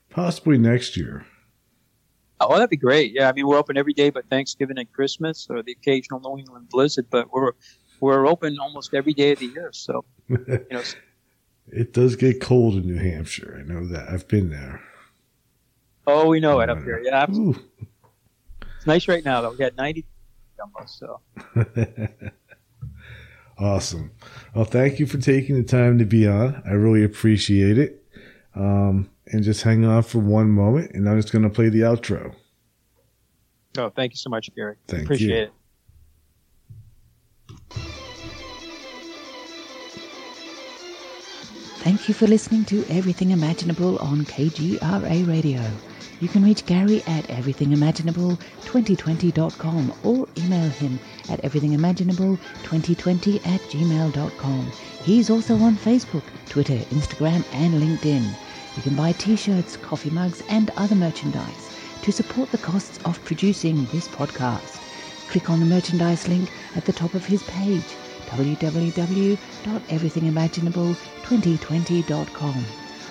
possibly next year. Oh, that'd be great. Yeah, I mean, we're open every day but Thanksgiving and Christmas, or the occasional New England blizzard. But we're we're open almost every day of the year. So you know, It does get cold in New Hampshire. I know that. I've been there. oh, we know it up uh, here. Yeah, it's nice right now though. We got ninety almost. So awesome. Well, thank you for taking the time to be on. I really appreciate it. Um, and just hang on for one moment, and I'm just going to play the outro. oh, thank you so much, Gary. Thank Appreciate you. it. Thank you for listening to Everything Imaginable on KGRA Radio. You can reach Gary at everythingimaginable2020.com or email him at everythingimaginable2020 at gmail.com. He's also on Facebook, Twitter, Instagram, and LinkedIn. You can buy t-shirts, coffee mugs, and other merchandise to support the costs of producing this podcast. Click on the merchandise link at the top of his page, www.everythingimaginable2020.com.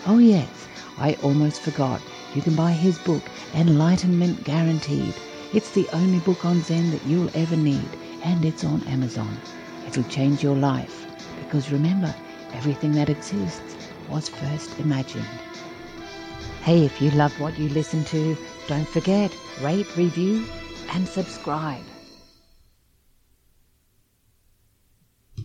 Oh yes, I almost forgot. You can buy his book, Enlightenment Guaranteed. It's the only book on Zen that you'll ever need, and it's on Amazon. It'll change your life, because remember, everything that exists was first imagined. Hey, if you love what you listen to, don't forget, rate, review, and subscribe.